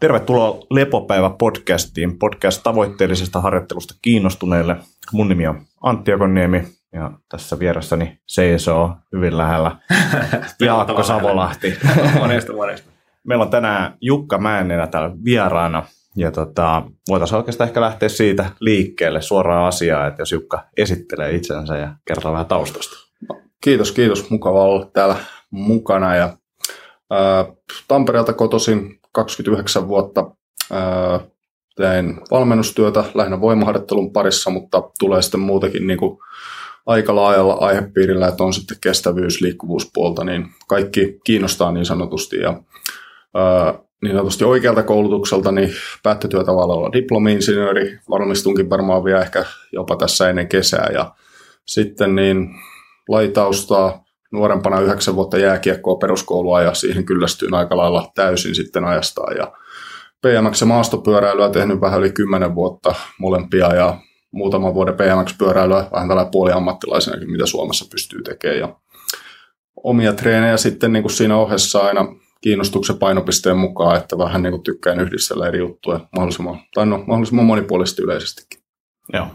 Tervetuloa Lepopäivä-podcastiin, podcast tavoitteellisesta harjoittelusta kiinnostuneille. Mun nimi on Antti Jokoniemi ja tässä vieressäni seisoo hyvin lähellä Jaakko Savolahti. monesta, monesta. Meillä on tänään Jukka Mäennenä täällä vieraana ja tota, voitaisiin oikeastaan ehkä lähteä siitä liikkeelle suoraan asiaan, että jos Jukka esittelee itsensä ja kertoo vähän taustasta. Kiitos, kiitos. Mukava olla täällä mukana. Ja, ää, Tampereelta kotosin 29 vuotta. Tein valmennustyötä lähinnä voimaharjoittelun parissa, mutta tulee sitten muutenkin niin kuin aika laajalla aihepiirillä, että on sitten kestävyys, liikkuvuuspuolta, niin kaikki kiinnostaa niin sanotusti. Ja, ää, niin sanotusti oikealta koulutukselta niin päättötyötavalla diplomi-insinööri, valmistunkin varmaan vielä ehkä jopa tässä ennen kesää. Ja sitten niin lajitaustaa, nuorempana yhdeksän vuotta jääkiekkoa peruskoulua ja siihen kyllästyin aika lailla täysin sitten ajastaan. Ja PMX ja maastopyöräilyä tehnyt vähän yli kymmenen vuotta molempia ja muutaman vuoden PMX-pyöräilyä vähän tällä puoliammattilaisenakin, mitä Suomessa pystyy tekemään. Ja omia treenejä sitten niin kuin siinä ohessa aina kiinnostuksen painopisteen mukaan, että vähän niin kuin tykkään yhdistellä eri juttuja mahdollisimman, tai no, mahdollisimman monipuolisesti yleisestikin. Joo.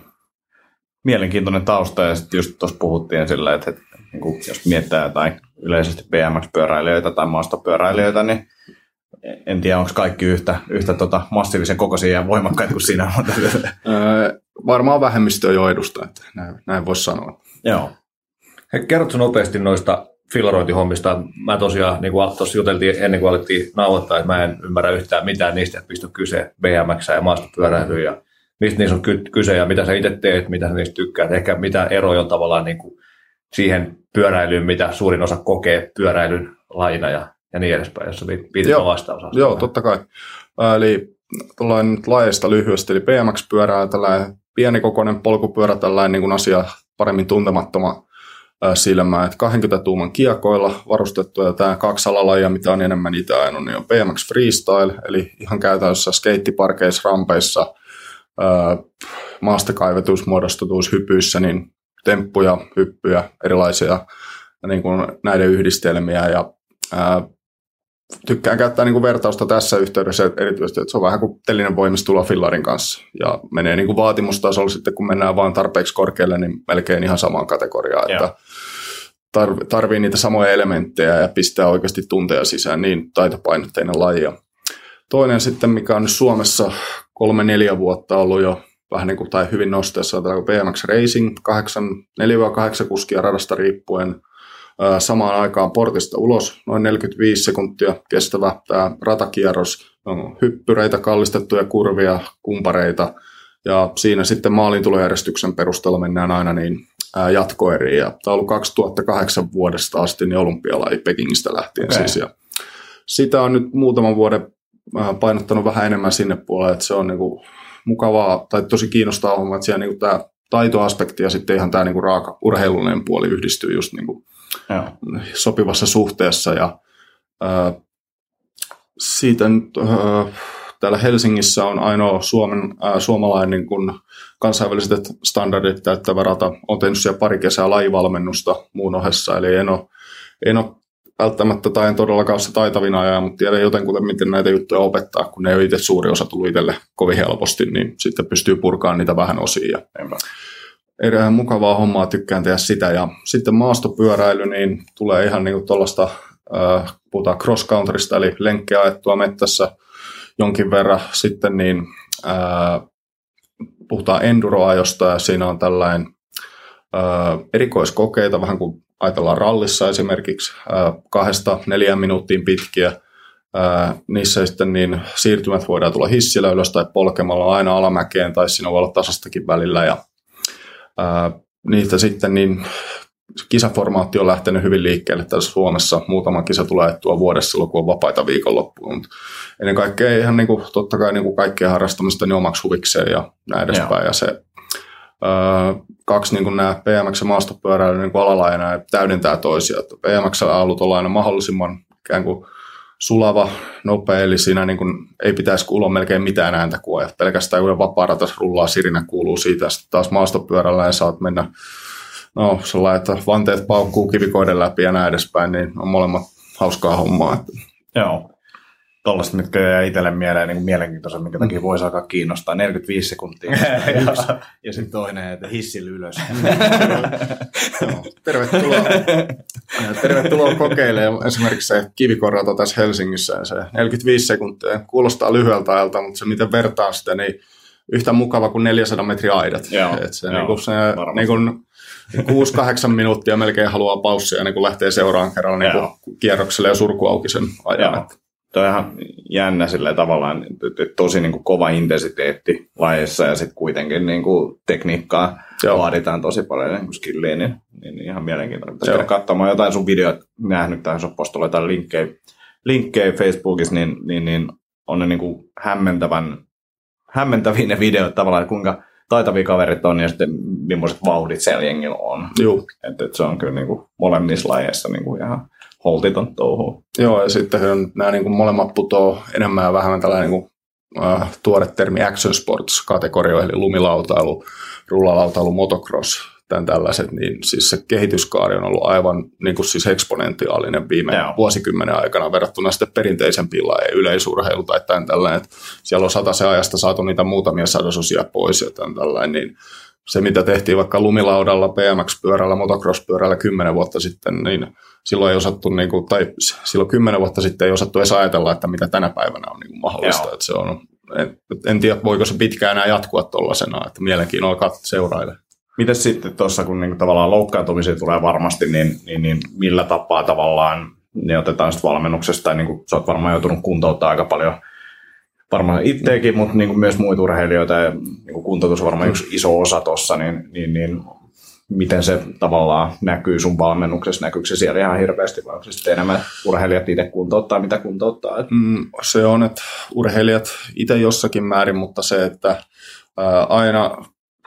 Mielenkiintoinen tausta ja sitten just tuossa puhuttiin sillä, että niin kuin jos miettää jotain yleisesti BMX-pyöräilijöitä tai maastopyöräilijöitä, niin en tiedä, onko kaikki yhtä, yhtä tota massiivisen kokoisia ja voimakkaita kuin sinä. öö, varmaan vähemmistö jo edustaa, että näin, näin voisi sanoa. Joo. Hei, kerrotko nopeasti noista fillarointihommista? Mä tosiaan, niin kuin tuossa juteltiin ennen kuin alettiin nauhoittaa, että mä en ymmärrä yhtään mitään niistä, että pistä kyse BMX ja maastopyöräilyyn ja mistä niissä on kyse ja mitä sä itse teet, mitä sä niistä tykkäät. Ehkä mitä eroja on tavallaan niin kuin siihen pyöräilyyn, mitä suurin osa kokee pyöräilyn laina ja, ja niin edespäin, jos viitit vastaus. Joo, totta kai. Eli tuollainen nyt laajasta lyhyesti, eli BMX-pyörää, tällainen pienikokoinen polkupyörä, tällainen niin kuin asia paremmin tuntemattoma silmää, että 20 tuuman kiekoilla varustettu, ja tämä kaksi alalajia, mitä on enemmän niitä aina, niin on BMX Freestyle, eli ihan käytännössä skeittiparkeissa, rampeissa, maastakaivetuissa, muodostetuissa hypyissä, niin temppuja, hyppyjä, erilaisia niin kuin näiden yhdistelmiä ja ää, tykkään käyttää niin kuin vertausta tässä yhteydessä erityisesti, että se on vähän kuin telinen voimistulo fillarin kanssa ja menee niin kuin vaatimustasolla sitten, kun mennään vaan tarpeeksi korkealle, niin melkein ihan samaan kategoriaan, että tarvii, tarvii niitä samoja elementtejä ja pistää oikeasti tunteja sisään, niin taitopainotteinen laji. Toinen sitten, mikä on nyt Suomessa kolme-neljä vuotta ollut jo vähän niin kuin, tai hyvin nosteessa, on BMX Racing, 4-8 kuskia radasta riippuen, samaan aikaan portista ulos, noin 45 sekuntia kestävä tämä ratakierros, on hyppyreitä, kallistettuja kurvia, kumpareita, ja siinä sitten maalintulojärjestyksen perusteella mennään aina niin jatkoeriin. Ja tämä on ollut 2008 vuodesta asti niin olympialaji Pekingistä lähtien okay. siis. Ja sitä on nyt muutaman vuoden painottanut vähän enemmän sinne puolelle, että se on niin kuin mukavaa tai tosi kiinnostavaa homma, että siellä niin tämä taitoaspekti ja sitten ihan tämä niin raaka urheilullinen puoli yhdistyy just niin kuin sopivassa suhteessa. Ja, ää, siitä nyt, ää, täällä Helsingissä on ainoa Suomen, ää, suomalainen niin kuin kansainväliset standardit täyttävä rata. Olen tehnyt siellä pari kesää lajivalmennusta muun ohessa, eli en ole, en ole välttämättä tai en todellakaan se taitavin ajan, mutta tiedän jotenkin, miten näitä juttuja opettaa, kun ne ei itse suuri osa tullut itselle kovin helposti, niin sitten pystyy purkaan niitä vähän osiin. Ja mukavaa hommaa, tykkään tehdä sitä. Ja sitten maastopyöräily, niin tulee ihan niin tuollaista, äh, puhutaan cross-countrysta, eli lenkkiä ajettua mettässä jonkin verran. Sitten niin äh, puhutaan enduroajosta ja siinä on tällainen erikoiskokeita, vähän kuin ajatellaan rallissa esimerkiksi kahdesta neljään minuuttiin pitkiä. Niissä sitten niin siirtymät voidaan tulla hissillä ylös tai polkemalla aina alamäkeen tai siinä voi olla tasastakin välillä. Ja, niitä sitten niin kisaformaatti on lähtenyt hyvin liikkeelle tässä Suomessa. Muutama kisa tulee tuo vuodessa silloin, kun on vapaita viikonloppuun. Mutta ennen kaikkea ihan niin kuin, totta kai niin kuin kaikkea harrastamista niin omaksi huvikseen ja näin edespäin. Ja se kaksi niin nämä BMX ja maastopyöräily niin alalajina ja täydentää toisia. Että BMX on olla aina mahdollisimman ikään kuin sulava, nopea, eli siinä niin kuin ei pitäisi kuulla melkein mitään ääntä, ajat. pelkästään kun vapaa rullaa, sirinä kuuluu siitä. Sitten taas maastopyörällä ja saat mennä, no sellainen, että vanteet paukkuu kivikoiden läpi ja näin edespäin, niin on molemmat hauskaa hommaa. Joo. Tuollaiset, mitkä jää itselle mieleen niin mielenkiintoisen, minkä takia voisi alkaa kiinnostaa. 45 sekuntia. yksi, ja sitten toinen, että hissillä ylös. Tervetuloa, tervetuloa kokeilemaan esimerkiksi se kivikorrato tässä Helsingissä. Se 45 sekuntia kuulostaa lyhyeltä ajalta, mutta se miten vertaa sitä, niin yhtä mukava kuin 400 metriä aidat. Joo, Et se, joo, niin kuin se niin kuin 6-8 minuuttia melkein haluaa paussia niin kuin lähtee seuraavan kerran niin kuin kierrokselle ja surku auki sen ajan. Joo. Toi on ihan jännä sillä tavallaan, että tosi niin kuin kova intensiteetti lajeissa ja sitten kuitenkin niin kuin tekniikkaa Joo. vaaditaan tosi paljon niin kuin skilliä, niin, niin ihan mielenkiintoinen. Pitäisi käydä katsomaan jotain sun videot, nähnyt tähän sun postolla jotain linkkejä, linkkejä Facebookissa, niin, niin, niin on ne niin kuin hämmentävän, hämmentäviä ne videot tavallaan, kuinka taitavia kaverit on ja sitten millaiset vauhdit siellä jengillä on. Joo. Että et se on kyllä niin kuin molemmissa lajeissa niin kuin ihan holtiton touhu. Joo, ja sitten nämä niin kuin molemmat putoo enemmän ja vähemmän tällainen niin kuin, äh, tuore termi action sports kategorioihin, eli lumilautailu, rullalautailu, motocross, tämän tällaiset, niin siis se kehityskaari on ollut aivan niin kuin siis eksponentiaalinen viime Joo. vuosikymmenen aikana verrattuna sitten perinteisempiin lajeihin, yleisurheilu tai tämän tällainen, että siellä on sata ajasta saatu niitä muutamia sadasosia pois ja tämän tällainen, niin se, mitä tehtiin vaikka lumilaudalla, BMX-pyörällä, motocross-pyörällä kymmenen vuotta sitten, niin silloin ei osattu, niin kuin, tai silloin kymmenen vuotta sitten ei osattu edes ajatella, että mitä tänä päivänä on niin kuin mahdollista. Joo. Että se on, en, en tiedä, voiko se pitkään enää jatkua tuollaisena, että mielenkiinnolla kat- seuraille. Mites sitten tuossa, kun niinku tavallaan loukkaantumisia tulee varmasti, niin, niin, niin millä tapaa tavallaan ne otetaan sitten valmennuksesta, tai niinku, sä oot varmaan joutunut kuntouttaa aika paljon varmaan itseäkin, mutta niinku myös muita urheilijoita, ja niinku kuntoutus on varmaan yksi iso osa tuossa, niin, niin, niin miten se tavallaan näkyy sun valmennuksessa, näkyykö se siellä ihan hirveästi, vai onko se sitten enemmän urheilijat itse kuntouttaa, mitä kuntouttaa? Mm, se on, että urheilijat itse jossakin määrin, mutta se, että ää, aina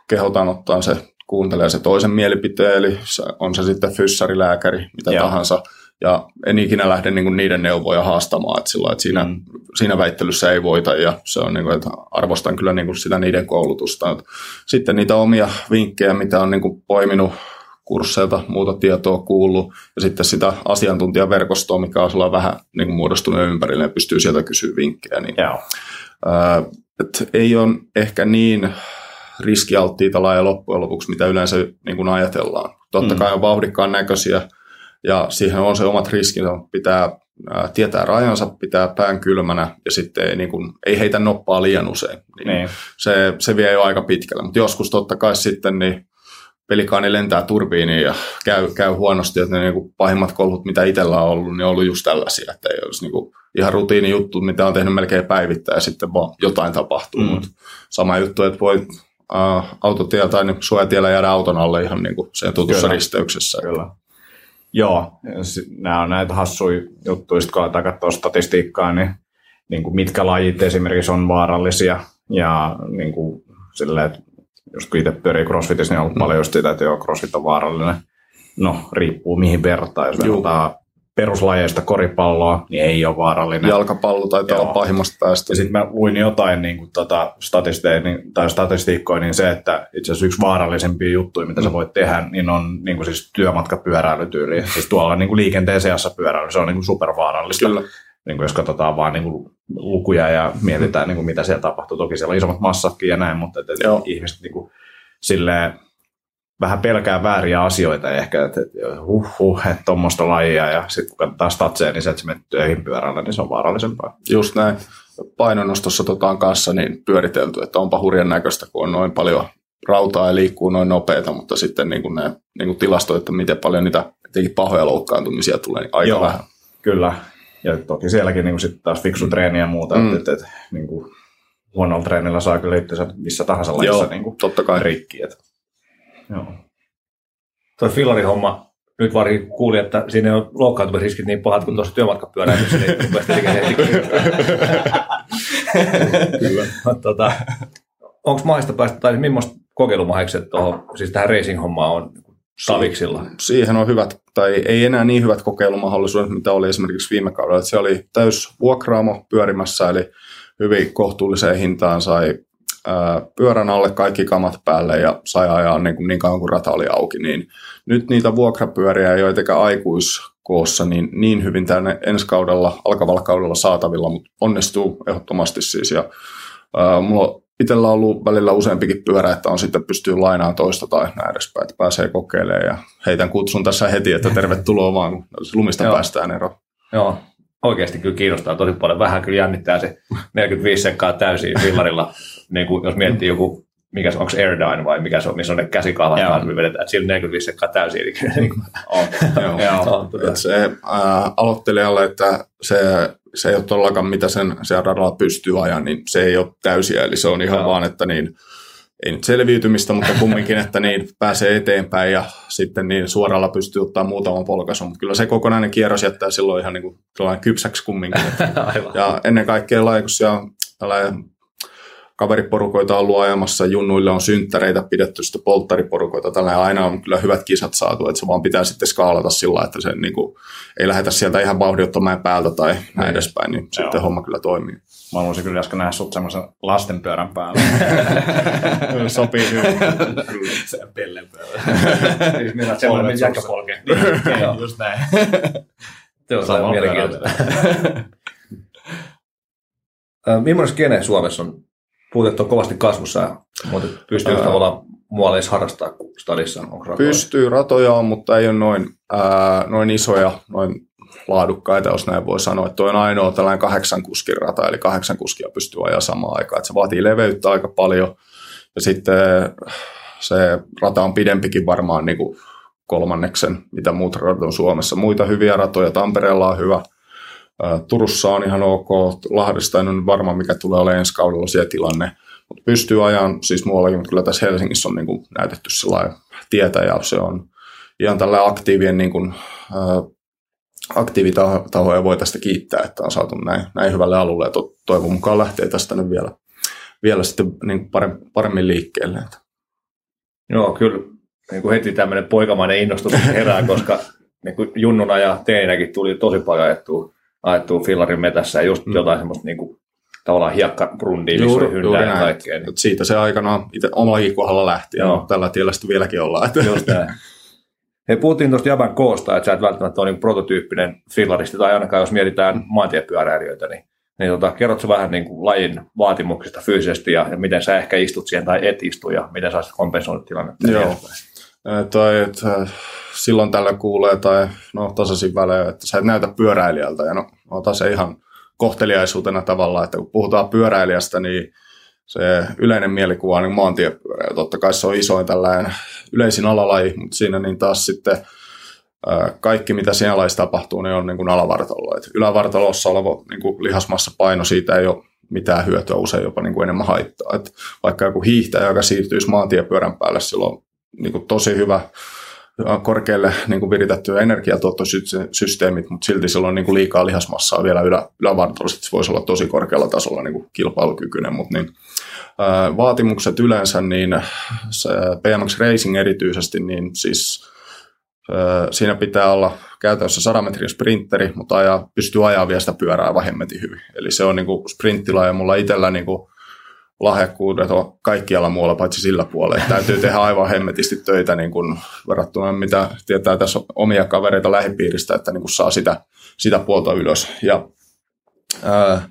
kehotan ottaa se, kuuntelee se toisen mielipiteen, eli on se sitten fyssarilääkäri, mitä Joo. tahansa, ja en ikinä lähde niin kuin niiden neuvoja haastamaan, että, sillä, että siinä, Mm. siinä väittelyssä ei voita, ja se on niin kuin, että arvostan kyllä niin kuin sitä niiden koulutusta. Sitten niitä omia vinkkejä, mitä on niin kuin poiminut kursseilta, muuta tietoa kuullut, ja sitten sitä asiantuntijaverkostoa, mikä on sulla vähän niin kuin muodostunut ympärille, ja pystyy sieltä kysyä vinkkejä. Niin, joo, ää, et ei ole ehkä niin riskialttiita lajeja loppujen lopuksi, mitä yleensä niin kuin ajatellaan. Totta Mm. kai on vauhdikkaan näköisiä, ja siihen on se omat riskinsä. Pitää ää, tietää rajansa, pitää pään kylmänä, ja sitten ei, niin kuin, ei heitä noppaa liian usein. Niin niin, se, se vie jo aika pitkälle, mutta joskus totta kai sitten niin pelikaani lentää turbiiniin ja käy, käy huonosti, että ne niinku pahimmat kolhut, mitä itsellä on ollut, niin on ollut just tällaisia, että ei olisi niinku ihan rutiini juttu, mitä on tehnyt melkein päivittäin ja sitten vaan jotain tapahtuu, Mm. mutta sama juttu, että voi uh, autotie tai niin suojatiellä jäädä auton alle ihan niinku sen tutussa Kyllä. risteyksessä. Kyllä. Joo, nämä on näitä hassuja juttuja, kun aletaan katsoa statistiikkaa, niin, niin kuin mitkä lajit esimerkiksi on vaarallisia. Ja niin kuin silleen, että just kun itse pyörii crossfitissä, niin on ollut paljon just sitä, että joo, crossfit on vaarallinen. No, riippuu mihin vertaa. Jos Juu. Peruslajeista koripalloa, niin ei ole vaarallinen. Jalkapallo taitaa Joo. olla pahimmasta päästä. Ja sitten mä luin jotain niin kuin, tota, statisteja, niin, tai statistiikkoja, niin se, että itse asiassa yksi vaarallisempia juttuja, mitä sä voit tehdä, niin on niin kuin siis työmatkapyöräilytyyli. Siis tuolla niin kuin liikenteen seassa pyöräily, se on niin kuin supervaarallista. Kyllä. Niin kuin jos katsotaan vaan niin kuin lukuja ja mietitään, niin kuin mitä siellä tapahtuu. Toki siellä on isommat massatkin ja näin, mutta et, et ihmiset niin kuin, silleen, vähän pelkää vääriä asioita ehkä, että, huh, huh että tuommoista lajia ja sitten kun katsotaan statseja, niin se, että sä menet töihin pyörällä, niin se on vaarallisempaa. Just näin. Painonnostossa tota on kanssa niin pyöritelty, että onpa hurjan näköistä, kun on noin paljon rautaa ja liikkuu noin nopeita, mutta sitten niin kuin ne niin kuin tilastot, että miten paljon niitä etenkin pahoja loukkaantumisia tulee, niin aika Joo. vähän. Kyllä. Ja toki sielläkin niin sit taas fiksu treeni ja muuta, Mm. mm. että, että, että niin kuin huonolla treenillä saa kyllä itsensä missä tahansa lajissa niin kuin totta kai. rikki. Että. Joo. Tuo fillarihomma, nyt varsinkin kuulin, että siinä ole loukkaantumisriskit niin pahat kuin tuossa työmatkapyöräilyssä, niin heti Kyllä. tota, Onko mahdollista päästä, tai millaista kokeilumahekset tuohon, siis tähän racing-hommaan on saviksilla? Siihen on hyvät, tai ei enää niin hyvät kokeilumahdollisuudet, mitä oli esimerkiksi viime kaudella. Että se oli täys vuokraamo pyörimässä, eli hyvin kohtuulliseen hintaan sai ää, pyörän alle kaikki kamat päälle ja sai ajaa niin, kuin niin kauan kuin rata oli auki. Niin nyt niitä vuokrapyöriä ei ole etenkään aikuis koossa niin, niin hyvin tänne ensi kaudella, alkavalla kaudella saatavilla, mutta onnistuu ehdottomasti siis. Ja, ää, mulla itsellä on ollut välillä useampikin pyörä, että on sitten pystyy lainaan toista tai näin edespäin, että pääsee kokeilemaan ja heitän kutsun tässä heti, että tervetuloa vaan, kun lumista Joo. päästään eroon. Joo, oikeasti kyllä kiinnostaa tosi paljon. Vähän kyllä jännittää se 45 sekkaa täysin fillarilla, niin kuin jos miettii joku, mikä se on, onko Airdyne vai mikä se on, missä on ne käsikahvat Joo. kanssa, me vedetään, että sillä 45 sekkaa täysin. Eli, niin kuin, On. Joo. Joo. on, se ää, aloittelijalle, että se, se ei ole todellakaan mitä sen siellä radalla pystyy ajan, niin se ei ole täysiä, eli se on ihan Joo. vaan, että niin, ei nyt selviytymistä, mutta kumminkin, että niin pääsee eteenpäin ja sitten niin suoralla pystyy ottaa muutaman polkaisun, mutta kyllä se kokonainen kierros jättää silloin ihan niin kuin kypsäksi kumminkin. Aivan. ja ennen kaikkea siellä tällainen kaveriporukoita on ollut ajamassa, junnuille on synttäreitä pidetty, sitten polttariporukoita, tällä aina on kyllä hyvät kisat saatu, että se vaan pitää sitten skaalata sillä, että se niin kuin, ei lähetä sieltä ihan vauhdittomaan päältä tai näin edespäin, niin Joo. sitten homma kyllä toimii. Mä haluaisin kyllä äsken nähdä sut semmoisen lastenpyörän päällä. Sopii hyvin. Se pellen päällä. Siis minä semmoinen, mitä jätkä polkee. Joo. Just näin. Se on Samalla mielenkiintoista. Millainen skene Suomessa on? Puhut, että on kovasti kasvussa, mutta pystyy Ää. tavallaan muualla edes harrastaa kuin stadissa? Onko ratoja? Pystyy, ratoja on, mutta ei ole noin, ää, noin isoja, noin laadukkaita, jos näin voi sanoa. Toi on ainoa tällainen kahdeksan kuskin rata, eli kahdeksan kuskia pystyy ajaa samaan aikaan. Että se vaatii leveyttä aika paljon. Ja sitten se rata on pidempikin varmaan niin kuin kolmanneksen, mitä muut radat on Suomessa. Muita hyviä ratoja, Tampereella on hyvä. Turussa on ihan ok, Lahdesta en ole varma, mikä tulee olemaan ensi kaudella siellä tilanne. Mutta pystyy ajan siis muuallakin, mutta kyllä tässä Helsingissä on niin kuin näytetty sellainen tietä ja se on ihan tällä aktiivien niin kuin, aktiivitahoja voi tästä kiittää, että on saatu näin, näin hyvälle alulle ja to, toivon mukaan lähtee tästä nyt vielä, vielä sitten niin paremmin, paremmin liikkeelle. Joo, kyllä niin kuin heti tämmöinen poikamainen innostus herää, koska niin kuin junnuna ja teinäkin tuli tosi paljon ajettua, ajettua fillarin metässä ja just Mm. mm. jotain semmoista niin kuin, tavallaan hiekkabrundia, missä oli hyndää ja kaikkea. Niin, siitä se aikanaan itse omallakin kohdalla lähti ja Joo. tällä tiellä sitten vieläkin ollaan. Että. just näin. Hei, puhuttiin tuosta Jaban koosta, että sä et välttämättä ole niin prototyyppinen fillaristi, tai ainakaan jos mietitään maantiepyöräilijöitä, niin, niin tota, kerrotko vähän niin kuin lajin vaatimuksista fyysisesti ja, ja miten sä ehkä istut siihen tai et istu ja miten sä olisit kompensoinut tilannetta? Joo. Tai että silloin tällä kuulee tai no tasaisin välein, että sä et näytä pyöräilijältä ja no se ihan kohteliaisuutena tavallaan, että kun puhutaan pyöräilijästä, niin se yleinen mielikuva on niin maantiepyöräily. Totta kai se on isoin tällainen yleisin alalaji, mutta siinä niin taas sitten kaikki, mitä siinä lajissa tapahtuu, niin on niin kuin alavartalo. Et ylävartalossa oleva niin kuin lihasmassa paino, siitä ei ole mitään hyötyä, usein jopa niin kuin enemmän haittaa. Et vaikka joku hiihtäjä, joka siirtyisi maantiepyörän päälle, sillä on niin kuin tosi hyvä korkealle niin kuin viritettyä energiatuottosysteemit, mutta silti sillä on niin kuin liikaa lihasmassaa vielä ylä, ylävartalossa, se voisi olla tosi korkealla tasolla niin kuin kilpailukykyinen, mutta niin, vaatimukset yleensä, niin se BMX Racing erityisesti, niin siis siinä pitää olla käytännössä 100 metrin sprinteri, mutta ajaa, pystyy ajaa vielä sitä pyörää hemmetin hyvin. Eli se on niin kuin sprinttilaji ja mulla itsellä niin kuin lahjakkuudet on kaikkialla muualla paitsi sillä puolella. Että täytyy tehdä aivan hemmetisti töitä niin kuin verrattuna mitä tietää tässä omia kavereita lähipiiristä, että niin kuin saa sitä, sitä puolta ylös. Ja ää,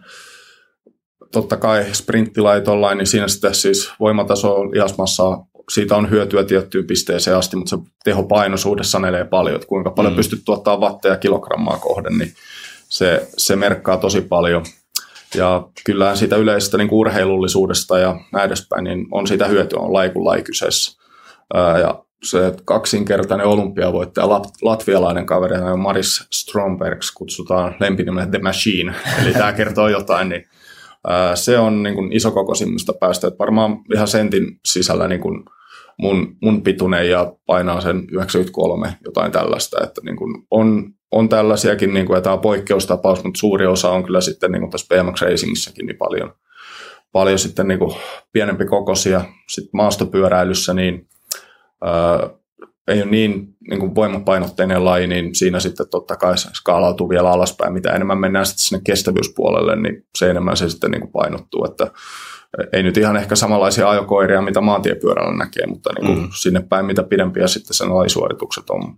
totta kai sprinttilaitolla, niin siinä sitten siis voimataso lihasmassaa, siitä on hyötyä tiettyyn pisteeseen asti, mutta se tehopainosuhde sanelee paljon, että kuinka paljon Mm. pystyt tuottaa watteja kilogrammaa kohden, niin se, se merkkaa tosi paljon. Ja kyllähän siitä yleisestä niin urheilullisuudesta ja näin edespäin, niin on sitä hyötyä, on laji kuin kyseessä. Ja se kaksinkertainen olympiavoittaja, lat- latvialainen kaveri, Maris Strombergs, kutsutaan lempinimellä The Machine, eli tämä kertoo jotain, niin se on niin kuin isokokoisimmista päästä, että varmaan ihan sentin sisällä niin kuin mun, mun pituinen ja painaa sen 93, jotain tällaista, että niin kuin on, on tällaisiakin, niin kuin, ja tämä on poikkeustapaus, mutta suuri osa on kyllä sitten niin kuin tässä BMX Racingissakin niin paljon, paljon sitten niin kuin pienempi kokoisia. Sitten maastopyöräilyssä niin ää, ei ole niin, niin kuin voimapainotteinen laji, niin siinä sitten totta kai se skaalautuu vielä alaspäin. Mitä enemmän mennään sitten sinne kestävyyspuolelle, niin se enemmän se sitten niin kuin painottuu. Että ei nyt ihan ehkä samanlaisia ajokoiria, mitä maantiepyörällä näkee, mutta niin kuin mm. sinne päin, mitä pidempiä sitten sen lajisuoritukset on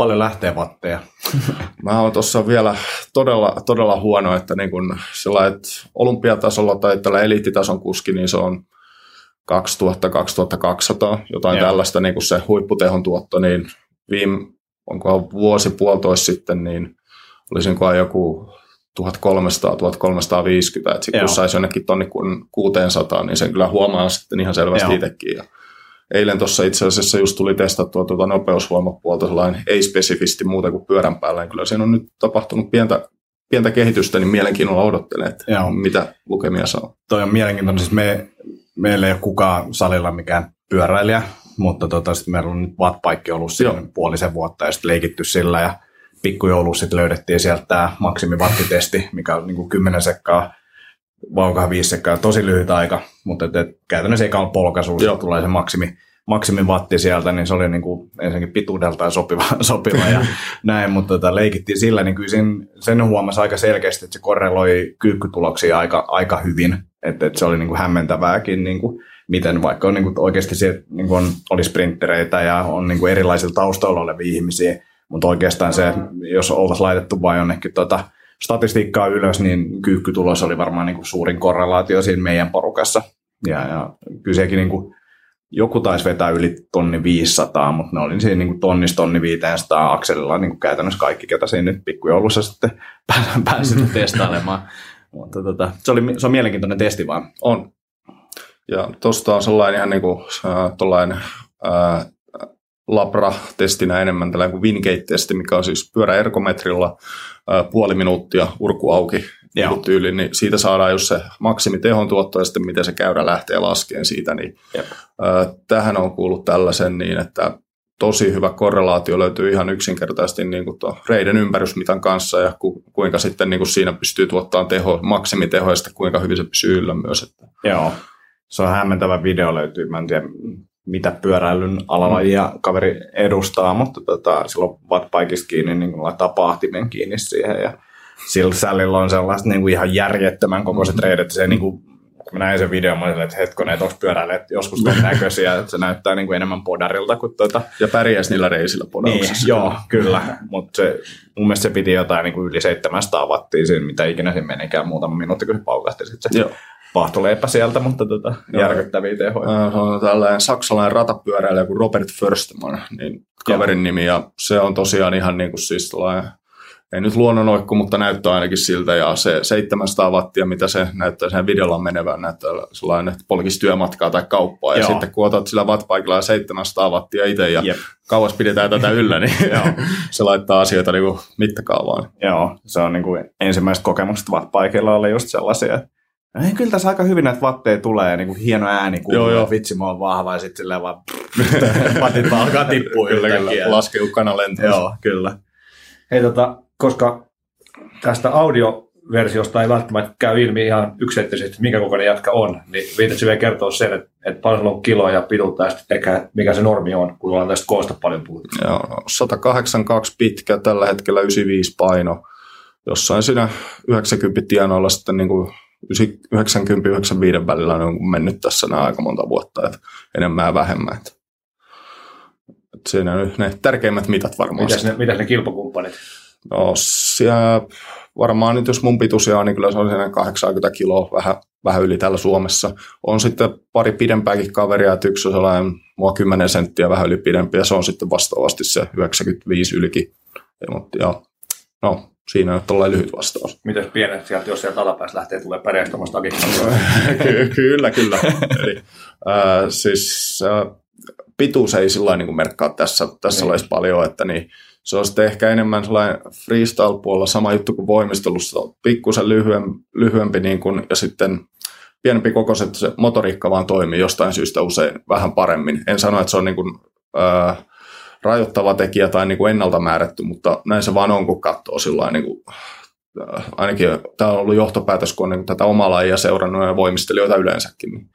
paljon lähtee vatteja? Mä oon tuossa vielä todella, todella huono, että niin kun sillä, että olympiatasolla tai tällä eliittitason kuski, niin se on 2000-2200, jotain Joo. tällaista niin kuin se huipputehon tuotto, niin viime, onko vuosi puolitoista sitten, niin olisinko joku 1300-1350, että sitten kun saisi jonnekin tonni 600, niin sen kyllä huomaa sitten ihan selvästi itsekin. Ja eilen tuossa itse asiassa just tuli testattua tuota nopeusvoimapuolta sellainen ei-spesifisti muuta kuin pyörän päällä. Kyllä siinä on nyt tapahtunut pientä, pientä kehitystä, niin mielenkiinnolla odottelen, että Joo. mitä lukemia saa. Toi on mielenkiintoinen. Siis me, meillä ei ole kukaan salilla mikään pyöräilijä, mutta tota, sitten meillä on nyt wattbike ollut siinä puolisen vuotta ja sitten leikitty sillä ja pikkujoulussa sitten löydettiin sieltä tämä maksimivattitesti, mikä on niin kuin 10 sekkaa vaukaa viisi sekkaa, tosi lyhyt aika, mutta et, et, käytännössä eikä ole polkaisuus, tulee se maksimi, maksimivatti sieltä, niin se oli niin kuin ensinnäkin pituudeltaan sopiva, sopiva ja näin, mutta tota, leikittiin sillä, niin kyllä sen, sen huomasi aika selkeästi, että se korreloi kyykkytuloksia aika, aika hyvin, että, että se oli niin kuin hämmentävääkin, niin kuin, miten vaikka on niin kuin oikeasti se, niin kuin on, oli sprinttereitä ja on niin kuin erilaisilla taustoilla olevia ihmisiä, mutta oikeastaan se, jos oltaisiin laitettu vain jonnekin tota, statistiikkaa ylös, niin kyykkytulos oli varmaan niin kuin suurin korrelaatio siinä meidän porukassa. Ja, ja kyllä sekin niin kuin, joku taisi vetää yli tonni 500, mutta ne oli siinä niin kuin tonnista tonni 500 akselilla niin kuin käytännössä kaikki, ketä siinä nyt pikkujoulussa sitten pääsivät testailemaan. Mutta tota, se, oli, se on mielenkiintoinen testi vaan. On. Ja tuosta on sellainen ihan niin kuin, äh, äh, Labra-testinä enemmän tällainen kuin Wingate-testi, mikä on siis pyörä ergometrilla puoli minuuttia urku auki niin tyyli, niin siitä saadaan just se maksimitehon tuotto ja sitten miten se käyrä lähtee laskeen siitä. Niin, tähän on kuullut tällaisen niin, että tosi hyvä korrelaatio löytyy ihan yksinkertaisesti niin kuin reiden ympärysmitan kanssa ja ku, kuinka sitten niin kuin siinä pystyy tuottamaan teho, maksimiteho ja sitten kuinka hyvin se pysyy yllä myös. Että. Joo, se on hämmentävä video löytyy. Mä en tiedä, mitä pyöräilyn alalajia kaveri edustaa, mutta tota, silloin wattbikista kiinni niin laittaa pahtimen kiinni siihen ja sillä sällillä on sellaista niin kuin ihan järjettömän kokoiset mm-hmm. reidet, se niin kuin, kun mä näin sen videon, mä olin, että hetkonen, että onko pyöräilijät joskus ton näköisiä, että se näyttää niin kuin enemmän podarilta kuin tuota. Ja pärjäs niillä reisillä podauksessa. Niin, joo, kyllä, mutta se, mun mielestä se piti jotain niin kuin yli 700 wattia siinä, mitä ikinä siinä menikään muutama minuutti, kun se paukahti sitten se joo pahtoleipä sieltä, mutta tota, järkyttäviä tehoja. Se on tällainen saksalainen ratapyöräilijä kuin Robert Förstman, niin kaverin Joo. nimi, ja se on tosiaan ihan niin kuin siis ei nyt luonnonoikku, mutta näyttää ainakin siltä, ja se 700 wattia, mitä se näyttää sen videolla menevän, näyttää sellainen, että polkisi työmatkaa tai kauppaa, ja Joo. sitten kun otat sillä wattpaikalla 700 wattia itse, ja Jep. kauas pidetään tätä yllä, niin se laittaa asioita niin kuin mittakaavaan. Joo, se on niin kuin ensimmäiset kokemukset wattpaikilla oli just sellaisia, että ei, kyllä tässä aika hyvin näitä vatteja tulee, niin kuin hieno ääni kuuluu, joo, joo. vitsi, mä oon vahva, ja sitten silleen vaan vatit vaan alkaa tippua kyllä, kyllä, laskeu kanalentoon. Joo, kyllä. Hei, tota, koska tästä audioversiosta ei välttämättä käy ilmi ihan yksittäisesti, minkä kokoinen jatka on, niin viitatko vielä kertoa sen, että, että paljon on kiloa ja pituutta ja ehkä mikä se normi on, kun ollaan tästä koosta paljon puhuttu. Joo, 182 pitkä, tällä hetkellä 95 paino. Jossain siinä 90 tienoilla sitten niin kuin 90-95 välillä on mennyt tässä nämä aika monta vuotta, että enemmän ja vähemmän. Että, siinä on ne tärkeimmät mitat varmaan. Mitäs ne, mitäs ne kilpakumppanit? No siellä varmaan nyt jos mun pituisia on, niin kyllä se on 80 kiloa, vähän, vähän yli täällä Suomessa. On sitten pari pidempääkin kaveria, että yksi on sellainen mua 10 senttiä vähän yli pidempi, ja se on sitten vastaavasti se 95 ylikin. Ja, mutta, ja, no, siinä on tällainen lyhyt vastaus. Mitäs pienet sieltä, jos sieltä alapäästä lähtee, tulee pärjästämästä Ky- Kyllä, kyllä. Eli, äh, siis äh, pituus ei sillä niin merkkaa tässä, tässä niin. paljon, että niin, se on sitten ehkä enemmän sellainen freestyle-puolella sama juttu kuin voimistelussa, pikkusen lyhyen, lyhyempi niin kuin, ja sitten pienempi kokoiset, se motoriikka vaan toimii jostain syystä usein vähän paremmin. En sano, että se on niin kuin, äh, rajoittava tekijä tai niin kuin ennalta määrätty, mutta näin se vaan on, kun katsoo sillä niin kuin, äh, ainakin tämä on ollut johtopäätös, kun on niin tätä omaa lajia seurannut ja voimistelijoita yleensäkin. Niin.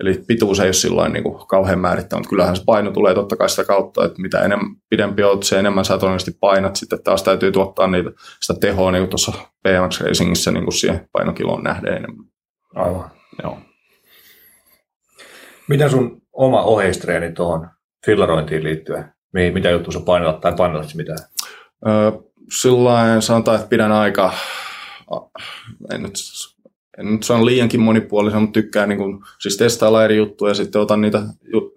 Eli pituus ei ole sillä niin kuin kauhean määrittävä, mutta kyllähän se paino tulee totta kai sitä kautta, että mitä enemmän, pidempi olet, se enemmän sä todennäköisesti painat. Sitten taas täytyy tuottaa niitä, sitä tehoa niin tuossa BMX Racingissä niin kuin siihen painokiloon nähden enemmän. Aivan, joo. Miten sun oma oheistreeni tuohon fillarointiin liittyen? Mitä juttu sä painat tai painat mitään? Öö, Silloin sanotaan, että pidän aika, en nyt, en nyt sano liiankin monipuolisen, mutta tykkään niin kuin, siis testailla eri juttuja ja sitten otan niitä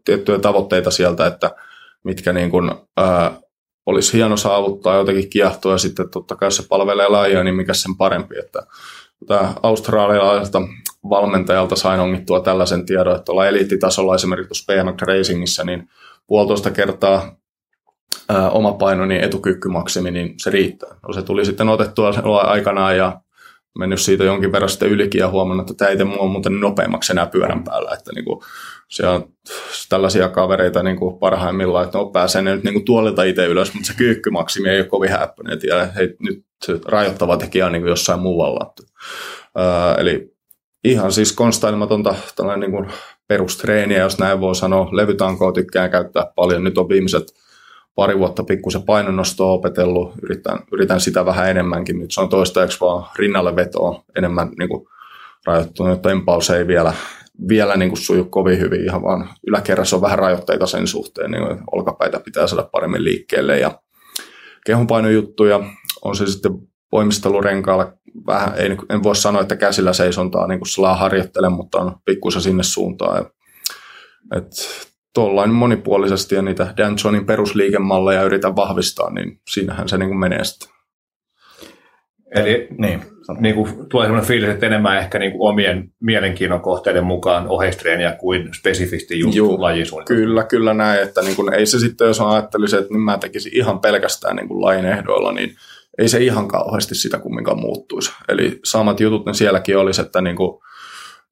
tiettyjä tavoitteita sieltä, että mitkä niin kuin, ää, olisi hieno saavuttaa, jotenkin kiehtoa ja sitten totta kai se palvelee lajia, niin mikä sen parempi. Että tämä australialaiselta valmentajalta sain ongittua tällaisen tiedon, että ollaan eliittitasolla esimerkiksi BMX Racingissa, niin puolitoista kertaa ää, oma paino, niin etukykkymaksimi, niin se riittää. No, se tuli sitten otettua aikanaan ja mennyt siitä jonkin verran sitten ylikin ja huomannut, että tämä ei mua muuten nopeammaksi enää pyörän päällä. Että niin kuin, siellä on tällaisia kavereita niin kuin parhaimmillaan, että no pääsee ne nyt niin kuin tuolilta itse ylös, mutta se kyykkymaksimi ei ole kovin häppöinen. Ja hei, nyt se rajoittava tekijä on niin kuin jossain muualla. Ää, eli ihan siis konstailematonta tällainen niin kuin perustreeniä, jos näin voi sanoa. Levytankoa tykkään käyttää paljon. Nyt on viimeiset pari vuotta pikkusen painonnostoa opetellut, yritän, yritän sitä vähän enemmänkin. Nyt se on toistaiseksi vaan rinnalle vetoa enemmän niin kuin rajoittunut, että ei vielä, vielä niin kuin suju kovin hyvin, ihan vaan yläkerrassa on vähän rajoitteita sen suhteen, niin olkapäitä pitää saada paremmin liikkeelle ja kehonpainojuttuja on se sitten voimistelurenkaalla vähän, ei, en voi sanoa, että käsillä seisontaa niin kuin harjoittelen, mutta on pikkusen sinne suuntaan. Et tuollain monipuolisesti ja niitä Dan Johnin perusliikemalleja yritän vahvistaa, niin siinähän se niin kuin menee sitten. Eli niin, niin kuin, tulee sellainen fiilis, että enemmän ehkä niin kuin omien mielenkiinnon kohteiden mukaan oheistreeniä kuin spesifisti just Kyllä, kyllä näin, että niin kuin, ei se sitten, jos ajattelisi, että niin mä tekisin ihan pelkästään niin kuin lajin ehdoilla, niin ei se ihan kauheasti sitä kumminkaan muuttuisi. Eli samat jutut ne sielläkin olisi, että niin kuin,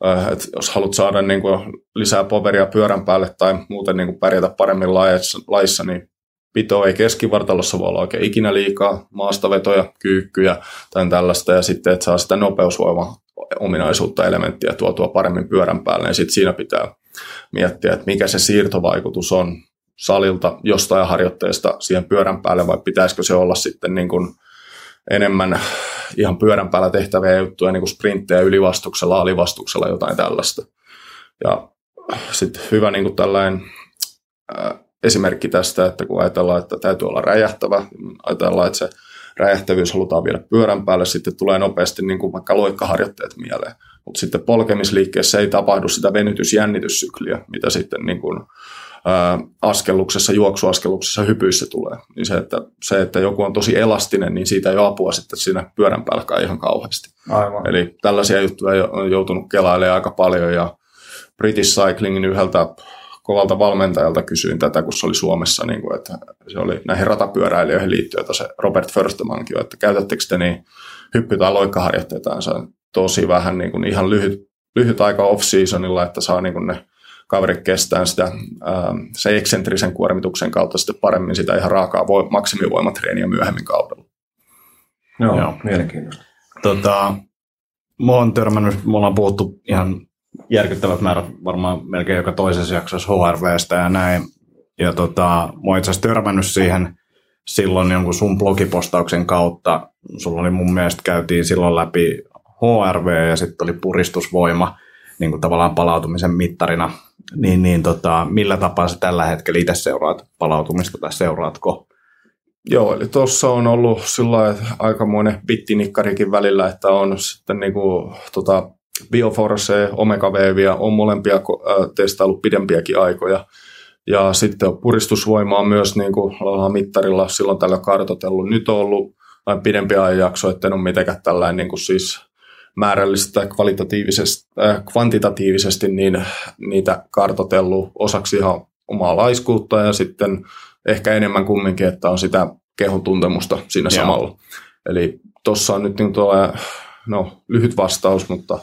Äh, et jos haluat saada niin kuin lisää poveria pyörän päälle tai muuten niin kuin pärjätä paremmin laissa, niin pito ei keskivartalossa voi olla oikein ikinä liikaa, maastavetoja, kyykkyjä tai tällaista, ja sitten, että saa sitä nopeusvoima ominaisuutta elementtiä tuotua paremmin pyörän päälle, niin sitten siinä pitää miettiä, että mikä se siirtovaikutus on salilta jostain harjoitteesta siihen pyörän päälle, vai pitäisikö se olla sitten niin kuin enemmän ihan pyörän päällä tehtäviä juttuja, niin kuin sprinttejä ylivastuksella, alivastuksella, jotain tällaista. Ja sitten hyvä niin kuin tällainen äh, esimerkki tästä, että kun ajatellaan, että täytyy olla räjähtävä, ajatellaan, että se räjähtävyys halutaan viedä pyörän päälle, sitten tulee nopeasti niin kuin vaikka loikkaharjoitteet mieleen. Mutta sitten polkemisliikkeessä ei tapahdu sitä venytysjännityssykliä, mitä sitten niin kuin askelluksessa, juoksuaskelluksessa, hypyissä tulee. Niin se, että, se, että joku on tosi elastinen, niin siitä ei ole apua sitten siinä pyörän päälläkään ihan kauheasti. Aivan. Eli tällaisia juttuja on joutunut kelailemaan aika paljon ja British Cyclingin yhdeltä kovalta valmentajalta kysyin tätä, kun se oli Suomessa, niin kuin, että se oli näihin ratapyöräilijöihin liittyen, se Robert Förstemankin, että käytättekö te niin hyppy- tai loikkaharjoitteita, se on tosi vähän niin kuin ihan lyhyt, lyhyt aika off-seasonilla, että saa niin kuin ne kaveri kestää sitä ähm, se eksentrisen kuormituksen kautta sitten paremmin sitä ihan raakaa voi, maksimivoimatreeniä myöhemmin kaudella. Joo, Joo. mielenkiintoista. Tota, mä oon törmännyt, me ollaan puhuttu ihan järkyttävät määrät varmaan melkein joka toisessa jaksossa HRVstä ja näin. Ja tota, mä oon itse asiassa törmännyt siihen silloin jonkun sun blogipostauksen kautta. Sulla oli mun mielestä käytiin silloin läpi HRV ja sitten oli puristusvoima niin kuin tavallaan palautumisen mittarina niin, niin tota, millä tapaa sä tällä hetkellä itse seuraat palautumista tai seuraatko? Joo, eli tuossa on ollut sillä aikamoinen bittinikkarikin välillä, että on sitten niinku, tota, Bioforce, Omega Wavea, on molempia äh, testaillut pidempiäkin aikoja. Ja sitten on myös niin kuin mittarilla silloin tällä kartoitellut. Nyt on ollut vain pidempi ajanjakso, että en ole mitenkään tällainen niin kuin siis määrällisesti tai kvalitatiivisesti, äh, kvantitatiivisesti niin niitä kartotellut osaksi ihan omaa laiskuutta ja sitten ehkä enemmän kumminkin, että on sitä kehon tuntemusta siinä Joo. samalla. Eli tuossa on nyt niin tuolla, no, lyhyt vastaus, mutta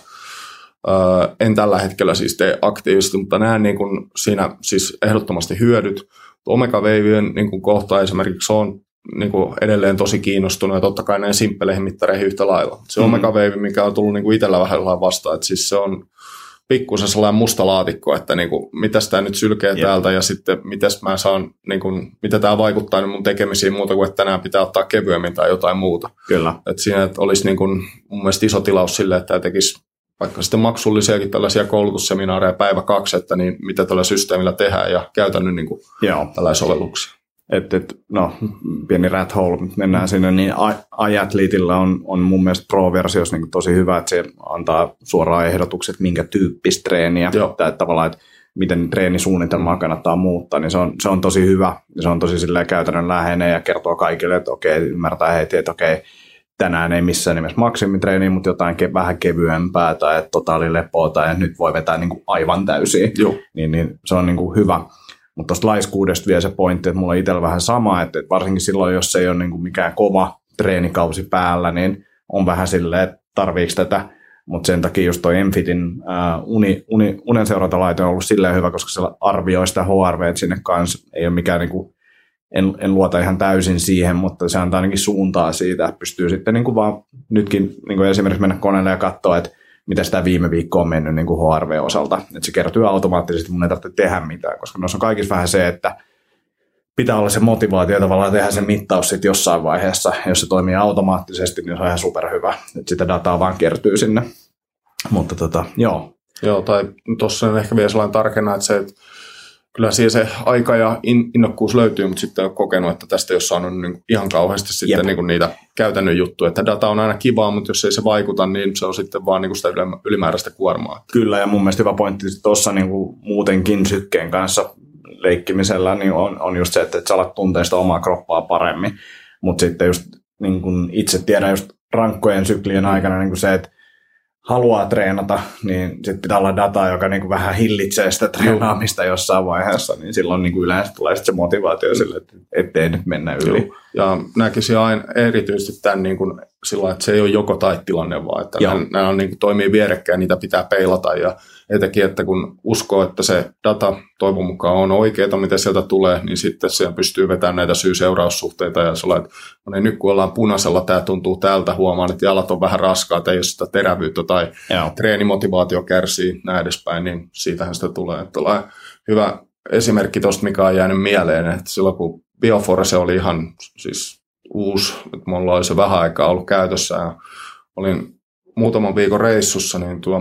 äh, en tällä hetkellä siis tee aktiivisesti, mutta näen niin kuin siinä siis ehdottomasti hyödyt. Omega Wavien niin kohta esimerkiksi on niin kuin edelleen tosi kiinnostunut ja totta kai näin simppeleihin mittareihin yhtä lailla. Se mm. Omega Wave, mikä on tullut niin kuin itsellä vähän vastaan, että siis se on pikkusen sellainen musta laatikko, että niin kuin, mitäs tämä nyt sylkee yep. täältä ja sitten mitäs mä saan, niin kuin, mitä tämä vaikuttaa mun tekemisiin muuta kuin, että tänään pitää ottaa kevyemmin tai jotain muuta. Kyllä. Että siinä että olisi niin kuin, mun mielestä iso tilaus sille, että tämä tekisi vaikka sitten maksullisiakin tällaisia koulutusseminaareja päivä kaksi, että niin mitä tällä systeemillä tehdään ja käytännön niin kuin, tällaisia sovelluksia. Että et, no, pieni rat hole, mennään sinne, niin iAthleteilla on, on mun mielestä Pro-versiossa niin tosi hyvä, että se antaa suoraan ehdotukset, minkä tyyppistä treeniä, Joo. että tavallaan, että miten treenisuunnitelmaa kannattaa muuttaa, niin se on, se on tosi hyvä, se on tosi käytännön läheinen ja kertoo kaikille, että okei, ymmärtää heti, että okei, tänään ei missään nimessä maksimitreeni, mutta jotain ke- vähän kevyempää tai että totaalilepoa tai nyt voi vetää niin kuin aivan täysin, Joo. Niin, niin se on niin kuin hyvä. Mutta tuosta laiskuudesta vielä se pointti, että mulla itsellä vähän sama, että varsinkin silloin, jos ei ole niin kuin mikään kova treenikausi päällä, niin on vähän silleen, että tarviiko tätä. Mutta sen takia just toi Enfitin uni, uni, unen on ollut silleen hyvä, koska se arvioi sitä HRV sinne kanssa. Ei ole mikään niin kuin, en, en luota ihan täysin siihen, mutta se antaa ainakin suuntaa siitä, että pystyy sitten niin kuin vaan nytkin niin kuin esimerkiksi mennä koneelle ja katsoa, että miten sitä viime viikko on mennyt niin kuin HRV-osalta. Että se kertyy automaattisesti, mun ei tarvitse tehdä mitään, koska noissa on kaikissa vähän se, että pitää olla se motivaatio tavallaan tehdä se mittaus sitten jossain vaiheessa. Jos se toimii automaattisesti, niin se on ihan superhyvä. Että sitä dataa vaan kertyy sinne. Mutta tota, joo. Joo, tai tuossa ehkä vielä sellainen tarkenna, että se, että kyllä siihen se aika ja innokkuus löytyy, mutta sitten on kokenut, että tästä ei ole saanut niin ihan kauheasti sitten niin kuin niitä käytännön juttuja. Että data on aina kivaa, mutta jos ei se vaikuta, niin se on sitten vaan niin kuin sitä ylimääräistä kuormaa. Kyllä, ja mun mielestä hyvä pointti tuossa niin kuin muutenkin sykkeen kanssa leikkimisellä niin on, on just se, että, sä alat tuntee sitä omaa kroppaa paremmin. Mutta sitten just niin kuin itse tiedän just rankkojen syklien aikana niin kuin se, että haluaa treenata, niin sitten pitää olla dataa, joka niin kuin vähän hillitsee sitä treenaamista jossain vaiheessa, niin silloin niin kuin yleensä tulee se motivaatio sille, että ettei nyt mennä yli. Joo. Ja näkisin aina erityisesti tämän niin kuin sillä että se ei ole joko tai tilanne, vaan että nämä, nämä on, niin kuin, toimii vierekkäin, niitä pitää peilata ja etenkin, että kun uskoo, että se data toivon mukaan on oikeaa, mitä sieltä tulee, niin sitten siellä pystyy vetämään näitä syy-seuraussuhteita ja sulla, että no niin, nyt kun ollaan punaisella, tämä tuntuu täältä, huomaan, että jalat on vähän raskaat, ei ole sitä terävyyttä tai Joo. treenimotivaatio kärsii, näin edespäin, niin siitähän sitä tulee. Että hyvä esimerkki tuosta, mikä on jäänyt mieleen, että silloin kun Bioforce oli ihan siis uusi, että mulla oli se vähän aikaa ollut käytössä ja olin muutaman viikon reissussa, niin tuo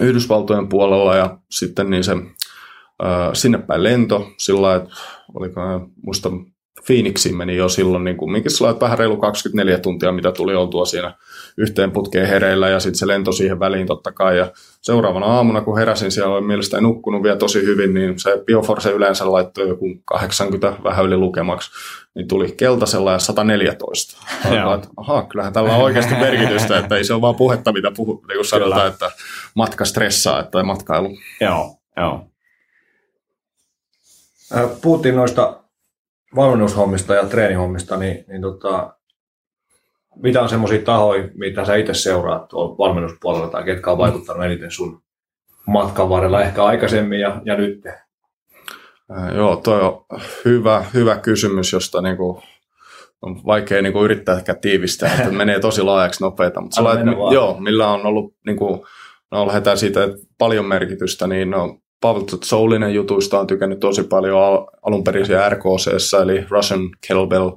Yhdysvaltojen puolella ja sitten niin se sinne päin lento sillä että oliko muista Phoenixiin meni jo silloin, niin kuin, minkä sillä vähän reilu 24 tuntia, mitä tuli oltua siinä yhteen putkeen hereillä ja sitten se lento siihen väliin totta kai. Ja seuraavana aamuna, kun heräsin, siellä oli mielestäni nukkunut vielä tosi hyvin, niin se Bioforce yleensä laittoi joku 80 vähän yli lukemaksi, niin tuli keltaisella ja 114. Joo. että aha, kyllähän tällä on oikeasti merkitystä, että ei se ole vaan puhetta, mitä puhu, niin kuin sanotaan, että matka stressaa, että matkailu. Joo, joo. Puhuttiin noista valmennushommista ja treenihommista, niin, niin tota, mitä on semmoisia tahoja, mitä sä itse seuraat tuolla valmennuspuolella tai ketkä on vaikuttanut eniten sun matkan varrella ehkä aikaisemmin ja, ja nyt? Äh, joo, toi on hyvä, hyvä kysymys, josta niinku on vaikea niinku yrittää ehkä tiivistää, että menee tosi laajaksi nopeita. Mutta sellainen, joo, millä on ollut, niinku, no lähdetään siitä, että paljon merkitystä, niin no, Pavel Soulinen jutuista on tykännyt tosi paljon al- alun perin RKC, eli Russian Kettlebell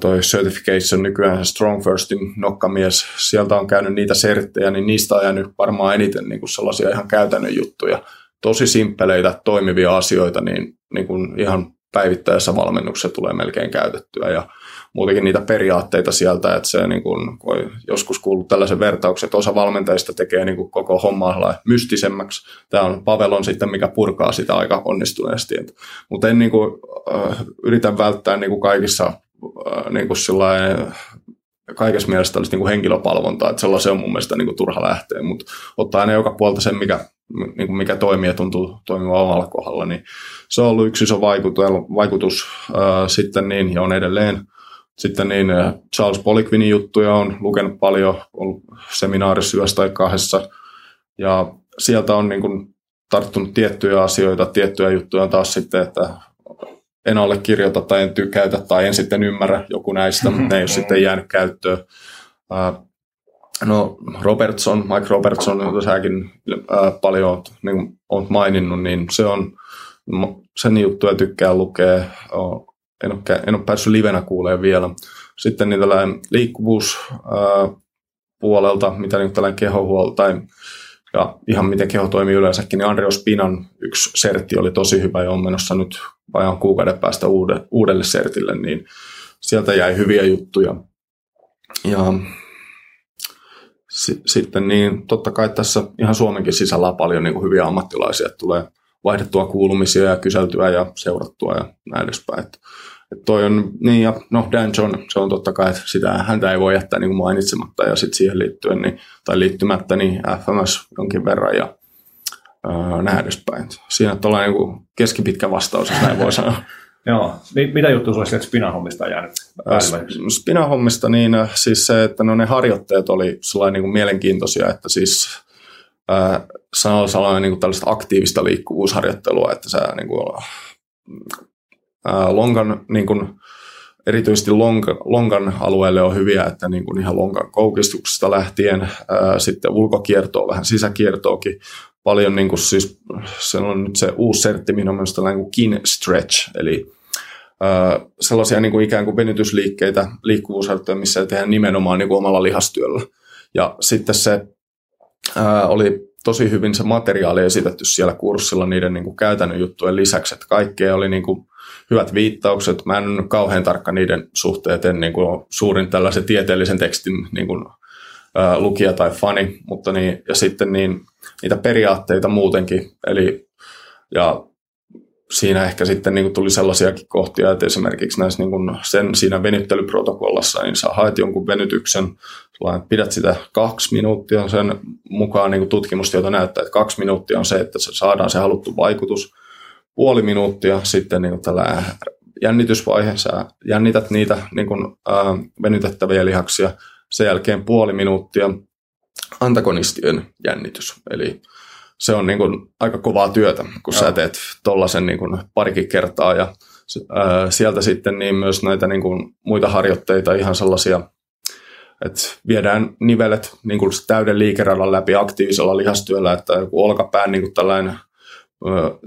toi certification nykyään Strong Firstin nokkamies, sieltä on käynyt niitä serttejä, niin niistä on jäänyt varmaan eniten niin kuin sellaisia ihan käytännön juttuja. Tosi simppeleitä, toimivia asioita, niin, niin kuin ihan päivittäisessä valmennuksessa tulee melkein käytettyä. Ja muutenkin niitä periaatteita sieltä, että se niin kuin, joskus kuullut tällaisen vertauksen, että osa valmentajista tekee niin kuin koko hommaa mystisemmäksi. Tämä on Pavelon sitten, mikä purkaa sitä aika onnistuneesti. Mutta en niin kuin, äh, yritä välttää niin kuin kaikissa äh, niin kuin kaikessa mielessä niin kuin henkilöpalvontaa, että sellaisen on mun mielestä niin kuin turha lähteä, mutta ottaa aina joka puolta sen, mikä, niin kuin mikä toimii ja tuntuu toimiva omalla kohdalla, niin se on ollut yksi iso vaikutus, vaikutus äh, sitten niin, ja on edelleen sitten niin äh, Charles Poliquinin juttuja on lukenut paljon, ollut seminaarissa yössä tai kahdessa. Ja sieltä on niin kuin tarttunut tiettyjä asioita, tiettyjä juttuja taas sitten, että en allekirjoita tai en tykäytä tai en sitten ymmärrä joku näistä, mutta ne ei ole sitten jäänyt käyttöön. Äh, no Robertson, Mike Robertson, jota säkin äh, paljon niin kuin olet maininnut, niin se on, sen juttuja tykkää lukea en ole, en ole päässyt livenä kuulemaan vielä. Sitten niin tällainen liikkuvuus puolelta, mitä nyt tällainen kehohuolto tai ja ihan miten keho toimii yleensäkin, niin Andreo Spinan yksi sertti oli tosi hyvä ja on menossa nyt vajaan kuukauden päästä uudelle sertille, niin sieltä jäi hyviä juttuja. Ja s- sitten niin totta kai tässä ihan Suomenkin sisällä on paljon niin kuin hyviä ammattilaisia, tulee vaihdettua kuulumisia ja kyseltyä ja seurattua ja näin edespäin. Että, että toi on, niin ja no Dan John, se on totta kai, että sitä häntä ei voi jättää niin kuin mainitsematta ja sitten siihen liittyen, niin, tai liittymättä, niin FMS jonkin verran ja öö, näin edespäin. Siinä on niin keskipitkä vastaus, jos näin voi sanoa. Joo. Mitä juttu sulle sieltä Spina-hommista on jäänyt? Spina-hommista niin siis se, että no ne harjoitteet oli sellainen niin kuin mielenkiintoisia, että siis äh, sellainen niin kuin tällaista aktiivista liikkuvuusharjoittelua, että sä niin kuin, äh, lonkan, niin kuin, erityisesti lonka, lonkan alueelle on hyviä, että niin kuin ihan lonkan koukistuksesta lähtien, äh, sitten ulkokiertoa, vähän sisäkiertoakin, paljon niin kuin siis, se on nyt se uusi sertti, mihin on myös tällainen kuin kin stretch, eli äh, sellaisia niin kuin ikään kuin venytysliikkeitä, liikkuvuusharjoitteja, missä tehdään nimenomaan niin kuin omalla lihastyöllä. Ja sitten se äh, oli tosi hyvin se materiaali esitetty siellä kurssilla niiden niin kuin käytännön juttujen lisäksi, että kaikkea oli niin kuin hyvät viittaukset. Mä en kauhean tarkka niiden suhteet, en niin kuin suurin tällaisen tieteellisen tekstin niin kuin, lukija tai fani, mutta niin, ja sitten niin, niitä periaatteita muutenkin, eli ja siinä ehkä sitten niin kuin tuli sellaisiakin kohtia, että esimerkiksi näissä niin kuin sen siinä venyttelyprotokollassa, niin sä haet jonkun venytyksen, pidät sitä kaksi minuuttia sen mukaan niin kuin tutkimustietoa näyttää, että kaksi minuuttia on se, että se saadaan se haluttu vaikutus, puoli minuuttia sitten niin tällä jännitysvaihe, sä jännität niitä niin kuin, ää, venytettäviä lihaksia, sen jälkeen puoli minuuttia antagonistien jännitys, eli se on niin kuin aika kovaa työtä, kun Joo. sä teet tollasen niin kuin parikin kertaa. Ja ää, sieltä sitten niin myös näitä niin kuin muita harjoitteita, ihan sellaisia, että viedään nivelet niin kuin täyden liikeradan läpi aktiivisella lihastyöllä, että joku olkapään niin kuin tällainen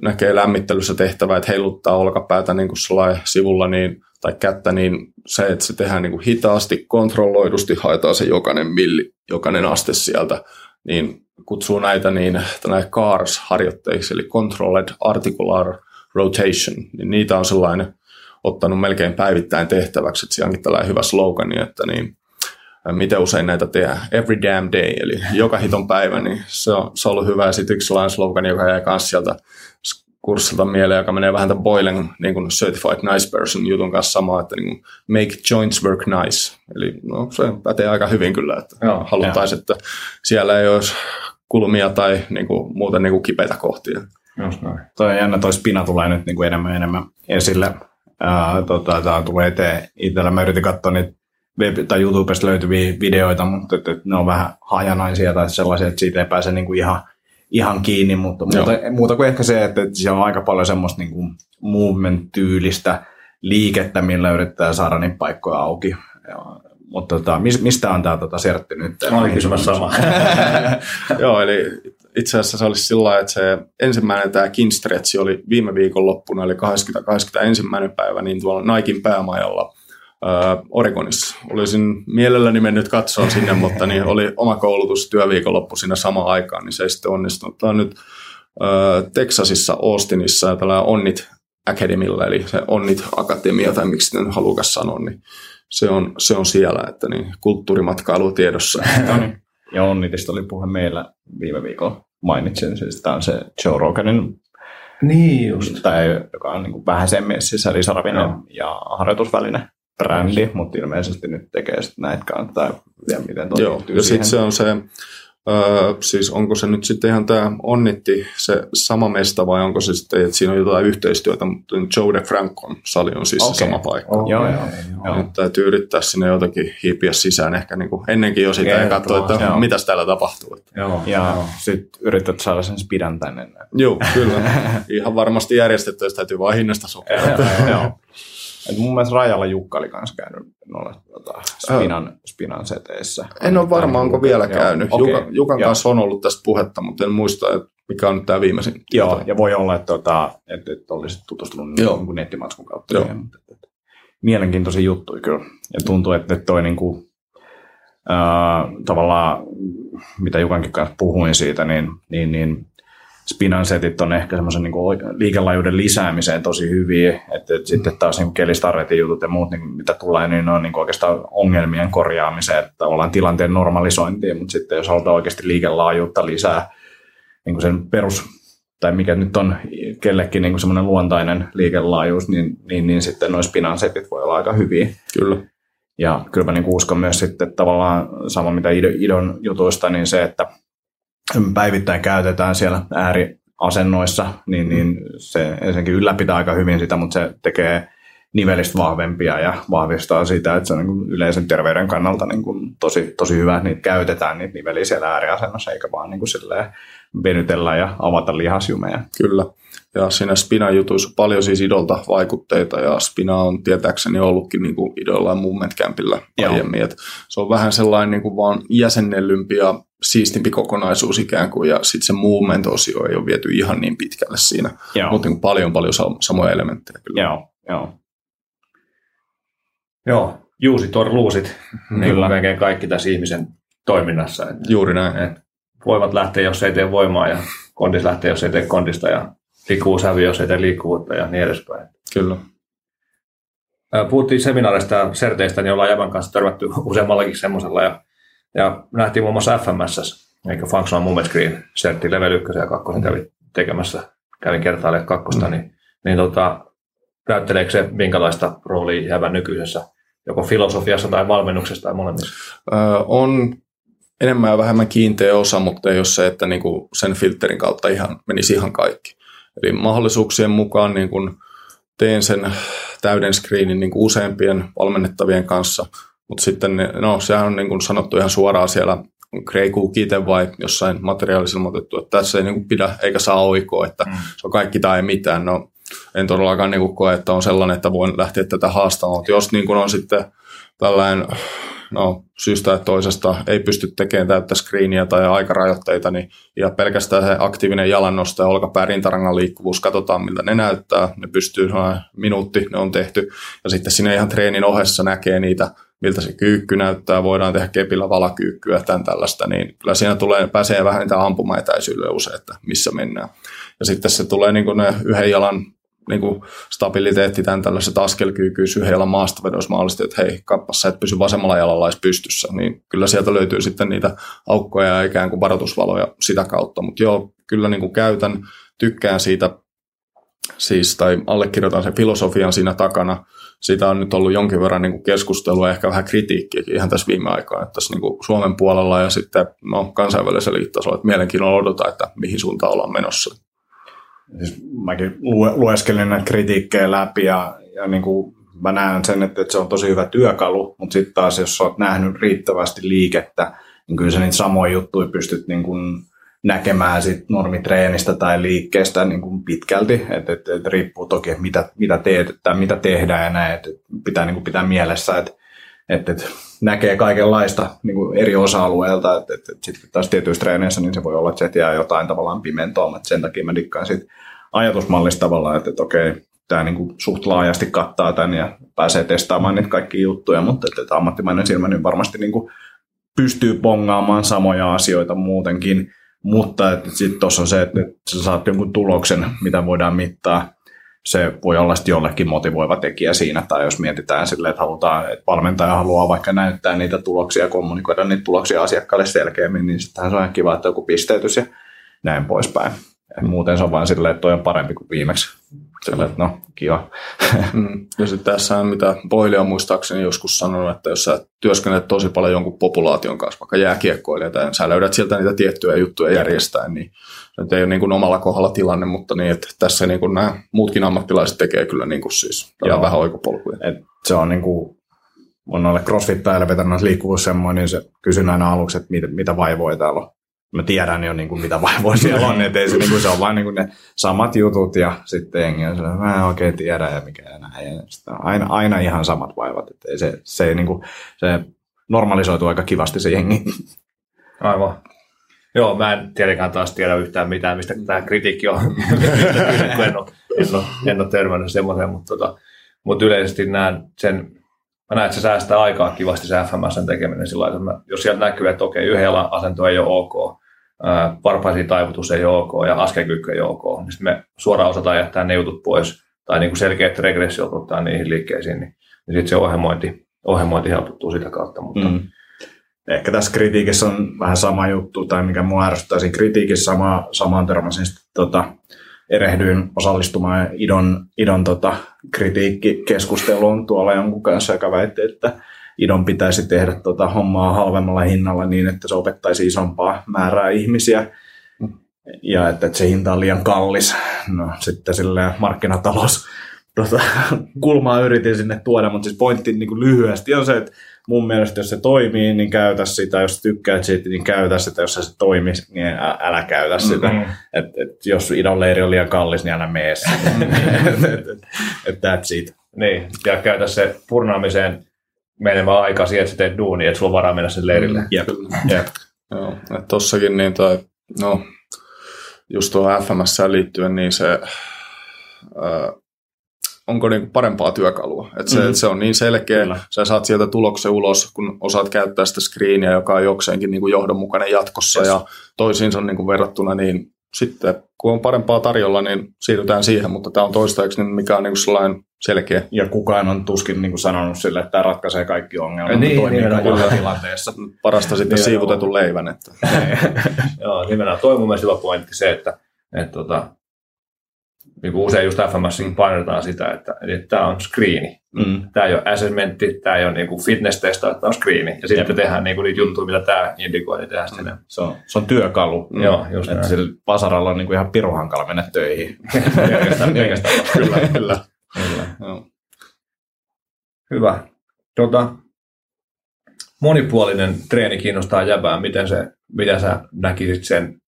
näkee lämmittelyssä tehtävä, että heiluttaa olkapäätä niin kuin sivulla niin, tai kättä, niin se, että se tehdään niin kuin hitaasti, kontrolloidusti, haetaan se jokainen milli, jokainen aste sieltä, niin kutsuu näitä niin CARS-harjoitteiksi, eli Controlled Articular Rotation, niin niitä on sellainen ottanut melkein päivittäin tehtäväksi, että siellä onkin tällainen hyvä slogani, että niin, miten usein näitä tehdään, every damn day, eli joka hiton päivä, niin se on, se on ollut hyvä. Ja sitten yksi sellainen slogan, joka jäi myös sieltä kurssilta mieleen, joka menee vähän tämän Boilen niin kuin Certified Nice Person jutun kanssa samaa, että niin kuin, make joints work nice. Eli no, se pätee aika hyvin kyllä, että Joo, haluttaisiin, että siellä ei olisi kulmia tai niin kuin, muuten niin kuin kipeitä kohtia. Just noin. Toi on jännä, toi spina tulee nyt niin kuin enemmän ja enemmän esille. Ää, tota, tämä tulee eteen itsellä. Mä yritin katsoa niitä web- tai YouTubesta löytyviä videoita, mutta että, että ne on vähän hajanaisia tai sellaisia, että siitä ei pääse niin kuin ihan, ihan kiinni, mutta muuta, muuta kuin ehkä se, että, että siellä on aika paljon semmoista niin kuin movement-tyylistä liikettä, millä yrittää saada niitä paikkoja auki. Ja, mutta tota, mistä on tämä tota, sertti nyt? Mä olin kysymässä sama. Joo, eli itse asiassa se olisi sillä että se ensimmäinen tämä Kinstretch oli viime viikon loppuna, eli 20, 21. päivä, niin tuolla Naikin päämajalla äh, Oregonissa. Olisin mielelläni mennyt katsoa sinne, mutta niin oli oma koulutus työviikonloppu siinä samaan aikaan, niin se ei sitten onnistunut. Tämä on nyt äh, Texasissa, Austinissa, tällä Onnit Academilla, eli se Onnit Akatemia, tai miksi sitten halukas sanoa, niin se on, se on siellä, että niin, kulttuurimatkailu tiedossa. no niin. Ja Onnitista oli puhe meillä viime viikolla. Mainitsin, siis tämä on se Joe Roganin niin just. Tai, joka on niin kuin vähän sen sisälisaravinen ja harjoitusväline brändi, mutta ilmeisesti nyt tekee sitten näitä kanssa, ja miten toi Joo, ja sitten se on se, öö, siis onko se nyt sitten ihan tämä Onnitti se sama mesta vai onko se sitten, että siinä on jotain yhteistyötä, mutta Joe de Francon sali on siis okay. se sama paikka. Okay. Joo, joo, joo. Nyt täytyy yrittää sinne jotakin hiipiä sisään ehkä niin kuin ennenkin jo sitä ja katsoa, että joo. mitäs täällä tapahtuu. Joo, ja sitten yrität saada sen spidan tänne. Joo, kyllä. Ihan varmasti järjestetty, jos täytyy vaan hinnasta sopia. joo. Et mun mielestä Rajalla Jukka oli kanssa käynyt noilla tota, spinan, spinan seteissä. En ole varma, onko vielä käynyt. Okay. Jukan, Jukan kanssa on ollut tästä puhetta, mutta en muista, että mikä on nyt tämä viimeisin. Joo, tieto. ja voi olla, että, tota, että, että olisit tutustunut Joo. Niin nettimatskun kautta. Joo. Mielenkiintoisia juttuja kyllä. Ja tuntuu, että toi niin kuin, tavallaan, mitä Jukankin kanssa puhuin siitä, niin, niin, niin spinan setit on ehkä semmoisen niin liikelaajuuden lisäämiseen tosi hyviä, että, että sitten taas niin kelistarretin jutut ja muut, niin mitä tulee, niin ne on niin oikeastaan ongelmien korjaamiseen, että ollaan tilanteen normalisointiin, mutta sitten jos halutaan oikeasti liikelaajuutta lisää, niin kuin sen perus, tai mikä nyt on kellekin niin semmoinen luontainen liikelaajuus, niin, niin, niin sitten noin spinan setit voi olla aika hyviä. Kyllä. Ja kyllä mä niin uskon myös sitten tavallaan sama mitä Idon jutuista, niin se, että päivittäin käytetään siellä ääriasennoissa, niin, niin se ensinnäkin ylläpitää aika hyvin sitä, mutta se tekee nivelistä vahvempia ja vahvistaa sitä, että se on niin yleisen terveyden kannalta niin kuin tosi, tosi hyvä, että niitä käytetään niitä niveliä siellä ääriasennossa, eikä vaan niin kuin venytellä ja avata lihasjumeja. Kyllä. Ja siinä Spina-jutuissa paljon siis idolta vaikutteita ja Spina on tietääkseni ollutkin niin kuin idolla ja Movement Campilla aiemmin. Et se on vähän sellainen niin kuin vaan jäsennellympi ja siistimpi kokonaisuus ikään kuin ja sitten se movement-osio ei ole viety ihan niin pitkälle siinä, Joo. mutta niin paljon paljon samoja elementtejä kyllä. Joo, joo. Joo, juusit or luusit, niin kuin melkein kaikki tässä ihmisen toiminnassa. Että, Juuri näin. Että voimat lähtee, jos ei tee voimaa ja kondis lähtee, jos ei tee kondista ja liikkuu sävy, jos ei tee liikkuvuutta ja niin edespäin. Kyllä. Puhuttiin seminaarista ja serteistä, niin ollaan Jävän kanssa törmätty useammallakin semmoisella ja, ja nähtiin muun muassa FMS, eikä Functional Movement Screen, sertti level 1 ja 2 kävi tekemässä, kävin kertailemaan kakkosta, mm. niin, niin tota, näytteleekö se minkälaista roolia Jävän nykyisessä joko filosofiassa tai valmennuksessa tai molemmissa? Öö, on enemmän ja vähemmän kiinteä osa, mutta ei ole se, että niin kuin sen filterin kautta ihan, menisi ihan kaikki. Eli mahdollisuuksien mukaan niin kuin teen sen täyden screenin niin kuin useampien valmennettavien kanssa, mutta sitten no, sehän on niin kuin sanottu ihan suoraan siellä Grey Cook itse vai jossain materiaalissa ilmoitettu, että tässä ei niin kuin pidä eikä saa oikoa, että mm. se on kaikki tai ei mitään. No, en todellakaan niin kuin koe, että on sellainen, että voin lähteä tätä haastamaan, mutta jos niin kuin on sitten tällainen no, syystä että toisesta ei pysty tekemään täyttä screeniä tai aikarajoitteita, niin ja pelkästään se aktiivinen jalannosto ja olkapää liikkuvuus, katsotaan miltä ne näyttää, ne pystyy, minuutti ne on tehty, ja sitten sinne ihan treenin ohessa näkee niitä, miltä se kyykky näyttää, voidaan tehdä kepillä valakyykkyä, tämän tällaista, niin kyllä siinä tulee, pääsee vähän niitä ampumaetäisyydelle usein, että missä mennään. Ja sitten se tulee niin kuin ne yhden jalan niin kuin stabiliteetti, tämän tällaiset askelkyykyys yhden jalan maastavedossa mahdollisesti, että hei, kappassa et pysy vasemmalla jalalla pystyssä, niin kyllä sieltä löytyy sitten niitä aukkoja ja ikään kuin varoitusvaloja sitä kautta, mutta joo, kyllä niin kuin käytän, tykkään siitä siis, tai allekirjoitan sen filosofian siinä takana. Siitä on nyt ollut jonkin verran niin keskustelua ja ehkä vähän kritiikkiäkin ihan tässä viime aikaa, että tässä niin Suomen puolella ja sitten no, kansainvälisellä liittasolla, että mielenkiinnolla odota, että mihin suuntaan ollaan menossa. Siis mäkin lueskelin näitä kritiikkejä läpi ja, ja niin kuin mä näen sen, että, että se on tosi hyvä työkalu, mutta sitten taas jos olet nähnyt riittävästi liikettä, niin kyllä sä niitä samoja juttuja pystyt niin kuin näkemään sit normitreenistä tai liikkeestä niin kuin pitkälti, että et, et riippuu toki, että mitä, mitä teet tai mitä tehdään ja näin, että pitää niin kuin pitää mielessä, että että et, näkee kaikenlaista niin kuin eri osa-alueilta, että et, et sitten taas tietyissä treeneissä niin se voi olla, että se jää jotain tavallaan pimentoon, että sen takia mä dikkaan siitä ajatusmallista tavallaan, että, että okei, tämä niin kuin suht laajasti kattaa tämän ja pääsee testaamaan niitä kaikkia juttuja, mutta että, että ammattimainen silmä niin varmasti kuin pystyy pongaamaan samoja asioita muutenkin, mutta sitten tuossa on se, että sä saat jonkun tuloksen, mitä voidaan mittaa, se voi olla sitten jollekin motivoiva tekijä siinä, tai jos mietitään silleen, että halutaan, että valmentaja haluaa vaikka näyttää niitä tuloksia kommunikoida niitä tuloksia asiakkaalle selkeämmin, niin sittenhän se on ihan kiva, että joku pisteytys ja näin poispäin. Et muuten se on vain silleen, että toi on parempi kuin viimeksi. Sille, että no, kiva. Mm. Ja sitten tässä on, mitä Boyle on muistaakseni joskus sanonut, että jos sä työskennelet tosi paljon jonkun populaation kanssa, vaikka jääkiekkoilija, tai sä löydät sieltä niitä tiettyjä juttuja järjestäen, niin se nyt ei ole niin kuin omalla kohdalla tilanne, mutta niin, että tässä niin kuin nämä muutkin ammattilaiset tekee kyllä niin kuin siis Joo. vähän oikopolkuja. Et se on niin kuin, on noille crossfit-päivillä vetänyt liikkuvuus semmoinen, niin se kysyn aina aluksi, että mitä, mitä vaivoja täällä on mä tiedän jo niin kuin, mitä vaivoja siellä on, että se, niin kuin, se on vain niin kuin ne samat jutut ja sitten jengi on sellainen, mä en oikein tiedä ja mikä ja näin. Ja aina, aina ihan samat vaivat, että se, se, niin kuin, se normalisoituu aika kivasti se jengi. Aivan. Joo, mä en tietenkään taas tiedä yhtään mitään, mistä tämä kritiikki on, en ole, en ole, en ole törmännyt semmoiseen, mutta, tota, mutta yleisesti näen sen mä näen, että se säästää aikaa kivasti se FMSn tekeminen sillä lailla, että jos sieltä näkyy, että okei, yhdellä asento ei ole ok, varpaisiin taivutus ei ole ok ja askelkyky ei ole ok, niin sitten me suoraan osataan jättää ne jutut pois tai niin kuin selkeät regressiot ottaa niihin liikkeisiin, niin, niin sitten se ohjelmointi, ohjelmointi helpottuu sitä kautta. Mutta, mm ehkä tässä kritiikissä on vähän sama juttu, tai mikä mua ärsyttää siinä kritiikissä, sama, samaan törmäsin tota, erehdyin osallistumaan idon, idon tota, kritiikkikeskusteluun tuolla jonkun kanssa, joka väitti, että idon pitäisi tehdä tota hommaa halvemmalla hinnalla niin, että se opettaisi isompaa määrää ihmisiä ja että, että se hinta on liian kallis. No sitten silleen markkinatalous tota, kulmaa yritin sinne tuoda, mutta siis pointti niin kuin lyhyesti on se, että mun mielestä jos se toimii, niin käytä sitä. Jos tykkäät siitä, niin käytä sitä. Jos se toimii, niin älä käytä sitä. Mm-hmm. Et, et, jos idon leiri on liian kallis, niin älä mene et, that's it. Niin, ja käytä se purnaamiseen menemään aikaa siihen, että sä teet duuni, että sulla on varaa mennä sen leirille. Mm, jep. jep. Joo, että tossakin niin toi, no, just tuohon FMS liittyen, niin se, äh, onko niin parempaa työkalua. Että se, mm. se on niin selkeä, Kyllä. sä saat sieltä tuloksen ulos, kun osaat käyttää sitä screeniä, joka on jokseenkin niin kuin johdonmukainen jatkossa yes. ja toisiinsa niin kuin verrattuna, niin sitten kun on parempaa tarjolla, niin siirrytään siihen, mutta tämä on toistaiseksi, niin mikä on niin kuin sellainen selkeä. Ja kukaan on tuskin niin kuin sanonut sille, että tämä ratkaisee kaikki ongelmat, niin, toimii niin, tilanteessa. Parasta sitten niin, siivutetun leivän. Että. Joo, nimenomaan. Toi on mun mielestä hyvä pointti se, että, että tota, niin kuin usein just FMSin painotetaan sitä, että, että tämä on screeni. Mm. Tämä ei ole assessmentti, tämä ei ole niin fitness-testa, tämä on screeni. Ja sitten Jep. tehdään niin kuin niitä juttuja, mitä tämä indikoi, niin tehdään mm. Se on, se on työkalu. Mm. Joo, just että sillä pasaralla on niin kuin ihan piruhankala mennä töihin. kyllä, kyllä. kyllä. Joo. Hyvä. Tota, monipuolinen treeni kiinnostaa jäbää. Miten, se, miten sä näkisit sen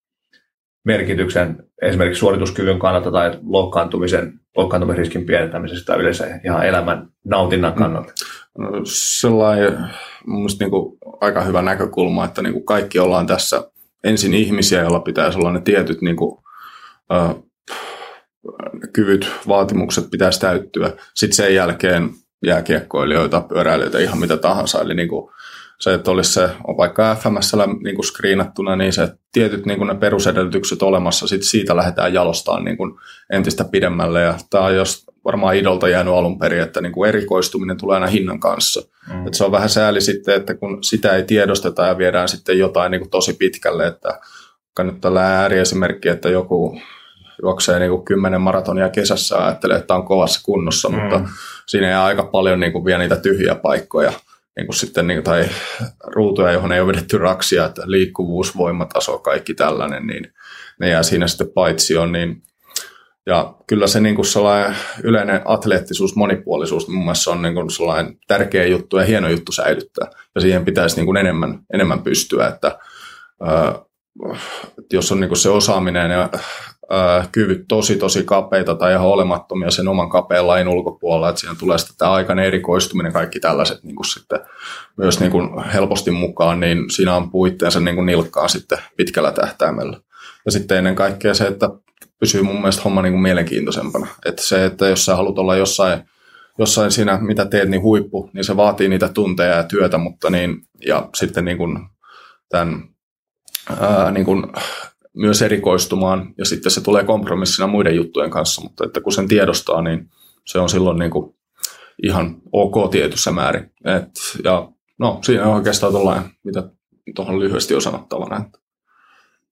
merkityksen esimerkiksi suorituskyvyn kannalta tai loukkaantumisen, loukkaantumisriskin pienentämisestä tai yleensä ihan elämän nautinnan kannalta? No, sellainen mielestä niin kuin aika hyvä näkökulma, että niin kuin kaikki ollaan tässä ensin ihmisiä, joilla pitäisi olla ne tietyt niin kuin, äh, kyvyt, vaatimukset pitäisi täyttyä. Sitten sen jälkeen jääkiekkoilijoita, pyöräilijöitä, ihan mitä tahansa. Eli niin kuin, se, että olisi se on vaikka FMS niin kuin screenattuna, niin se tietyt niin kuin ne perusedellytykset olemassa, sit siitä lähdetään jalostamaan niin kuin entistä pidemmälle. Ja tämä on jos varmaan idolta jäänyt alun perin, että niin kuin erikoistuminen tulee aina hinnan kanssa. Mm. Et se on vähän sääli sitten, että kun sitä ei tiedosteta ja viedään sitten jotain niin kuin tosi pitkälle, että nyt tällä ääriesimerkki, että joku juoksee niin kuin kymmenen maratonia kesässä ja ajattelee, että on kovassa kunnossa, mm. mutta siinä ei aika paljon niin kuin vie niitä tyhjiä paikkoja niin kuin sitten, niin, tai ruutuja, johon ei ole vedetty raksia, että liikkuvuus, voimataso, kaikki tällainen, niin ne jää siinä sitten paitsioon, niin ja kyllä se niin kuin sellainen yleinen atleettisuus, monipuolisuus mun mielestä on niin kuin sellainen tärkeä juttu ja hieno juttu säilyttää. Ja siihen pitäisi niin kuin enemmän, enemmän pystyä, että, että jos on niin kuin se osaaminen ja kyvyt tosi tosi kapeita tai ihan olemattomia sen oman kapeen lain ulkopuolella, että siihen tulee sitten tämä aikainen erikoistuminen, kaikki tällaiset niin kuin sitten myös niin kuin helposti mukaan, niin siinä on puitteensa niin kuin nilkkaan sitten pitkällä tähtäimellä. Ja sitten ennen kaikkea se, että pysyy mun mielestä homma niin kuin mielenkiintoisempana. Että se, että jos sä haluat olla jossain, jossain siinä, mitä teet, niin huippu, niin se vaatii niitä tunteja ja työtä, mutta niin, ja sitten niin kuin tämän ää, niin kuin myös erikoistumaan ja sitten se tulee kompromissina muiden juttujen kanssa, mutta että kun sen tiedostaa, niin se on silloin niin kuin ihan ok tietyssä määrin. Et, ja no, siinä on oikeastaan tuollainen, mitä tuohon lyhyesti on sanottavana. Että.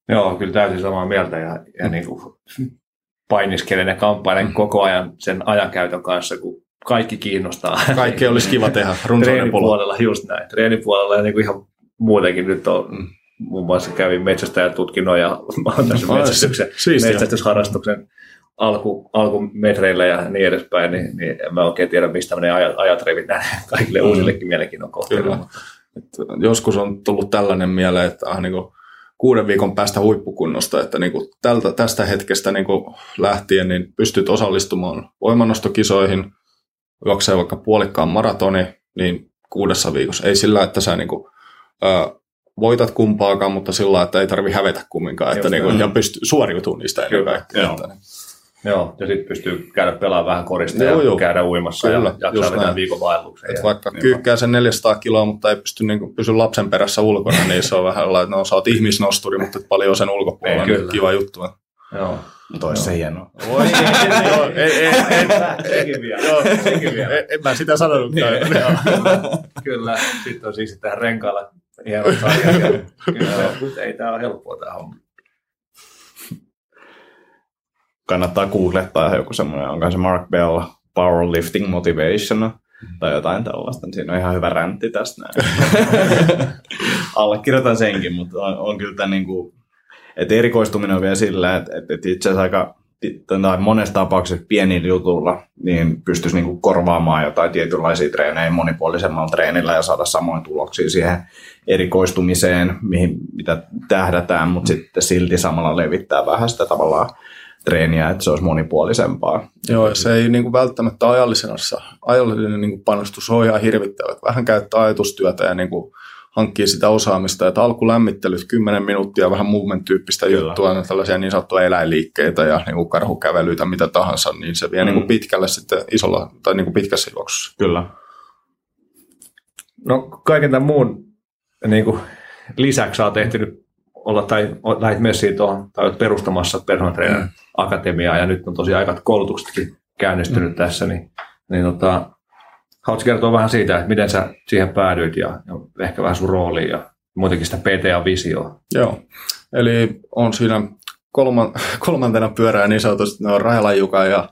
Joo, kyllä täysin samaa mieltä ja, ja mm. niin kuin painiskelen ja kamppailen mm. koko ajan sen ajankäytön kanssa, kun kaikki kiinnostaa. Kaikki olisi kiva tehdä Treenipuolella, just näin. Treenipuolella ja niin kuin ihan muutenkin nyt on mm muun muassa kävin metsästäjätutkinnon ja tässä metsästyksen, metsästysharrastuksen alku, alkumetreillä ja niin edespäin, niin, niin en mä oikein tiedä, mistä ne ajat, ajat revit kaikille mm. uusillekin mielenkiinnon kohteille. Joskus on tullut tällainen mieleen, että ah, niin kuin kuuden viikon päästä huippukunnosta, että niin kuin tältä, tästä hetkestä niin kuin lähtien niin pystyt osallistumaan voimannostokisoihin, juoksee vaikka puolikkaan maratoni, niin kuudessa viikossa. Ei sillä, että sä niin kuin, ää, voitat kumpaakaan, mutta sillä että ei tarvi hävetä kumminkaan, että niin kuin, ja pysty suoriutumaan niistä ennen kaikkea. Että, niin. Joo, ja sitten pystyy käydä pelaamaan vähän korista Joo, ja joo. käydä uimassa Kyllä, ja jaksaa vetää viikon vaelluksen. Et Ja, vaikka kyykkää sen 400 kiloa, mutta ei pysty niin pysy lapsen perässä ulkona, niin se on vähän sellainen, että no sä oot ihmisnosturi, mutta et paljon sen ulkopuolella, Ei, niin kyllä. kiva juttu. joo. Mutta olisi se hienoa. Voi, joo, ei, ei, ei, Sekin vielä. joo, Sekin vielä. en, en mä sitä sanonutkaan. Kyllä, sitten on siis tähän renkailla Kyllä, se- ei tämä ole helppoa tämä homma. Kannattaa googlettaa joku semmoinen, onko se Mark Bell Powerlifting Motivation tai jotain tällaista. Siinä on ihan hyvä räntti tästä näin. Allekirjoitan senkin, mutta on, on kyllä tämä niin kuin, että erikoistuminen on vielä sillä, että, että, että itse asiassa aika tai monessa tapauksessa pienillä jutulla niin pystyisi niin kuin korvaamaan jotain tietynlaisia treenejä monipuolisemmalla treenillä ja saada samoin tuloksia siihen erikoistumiseen, mihin, mitä tähdätään, mutta sitten silti samalla levittää vähän sitä tavallaan treeniä, että se olisi monipuolisempaa. Joo, ja se ei niin kuin välttämättä ajallisessa, ajallinen niin kuin panostus on ihan hirvittävä. Vähän käyttää ajatustyötä ja niin kuin hankkii sitä osaamista. Että alkulämmittelyt 10 minuuttia, vähän movement-tyyppistä Kyllä. juttua, no tällaisia niin sanottuja eläinliikkeitä ja niin kuin karhukävelyitä, mitä tahansa, niin se vie Mm. niin kuin pitkälle sitten isolla tai niin kuin pitkässä juoksussa. Kyllä. No kaiken tämän muun niin kuin, lisäksi olet ehtinyt olla, tai lähdit messiin tuohon, tai olet perustamassa personal trainer Mm. akatemiaa, ja nyt on tosiaan aikat koulutuksetkin käynnistynyt mm. tässä, niin, niin tota, haluatko kertoa vähän siitä, että miten sä siihen päädyit, ja, ja ehkä vähän sun rooliin, ja muutenkin sitä PTA-visioa. Joo, eli on siinä kolman, kolmantena pyörää niin sanotusti no, Rajalan ja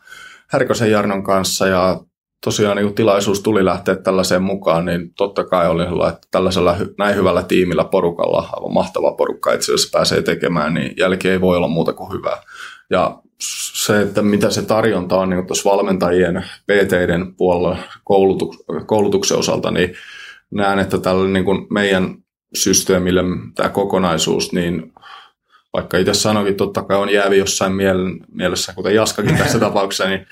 Härkösen Jarnon kanssa ja tosiaan niin tilaisuus tuli lähteä tällaiseen mukaan, niin totta kai oli sellainen, että tällaisella näin hyvällä tiimillä porukalla, aivan mahtava porukka itse asiassa pääsee tekemään, niin jälki ei voi olla muuta kuin hyvää. Ja se, että mitä se tarjonta on niin tuossa valmentajien, PT-den puolella koulutuk- koulutuksen osalta, niin näen, että tällä niin kuin meidän systeemille tämä kokonaisuus, niin vaikka itse sanoinkin, totta kai on jäävi jossain mielessä, kuten Jaskakin tässä tapauksessa, niin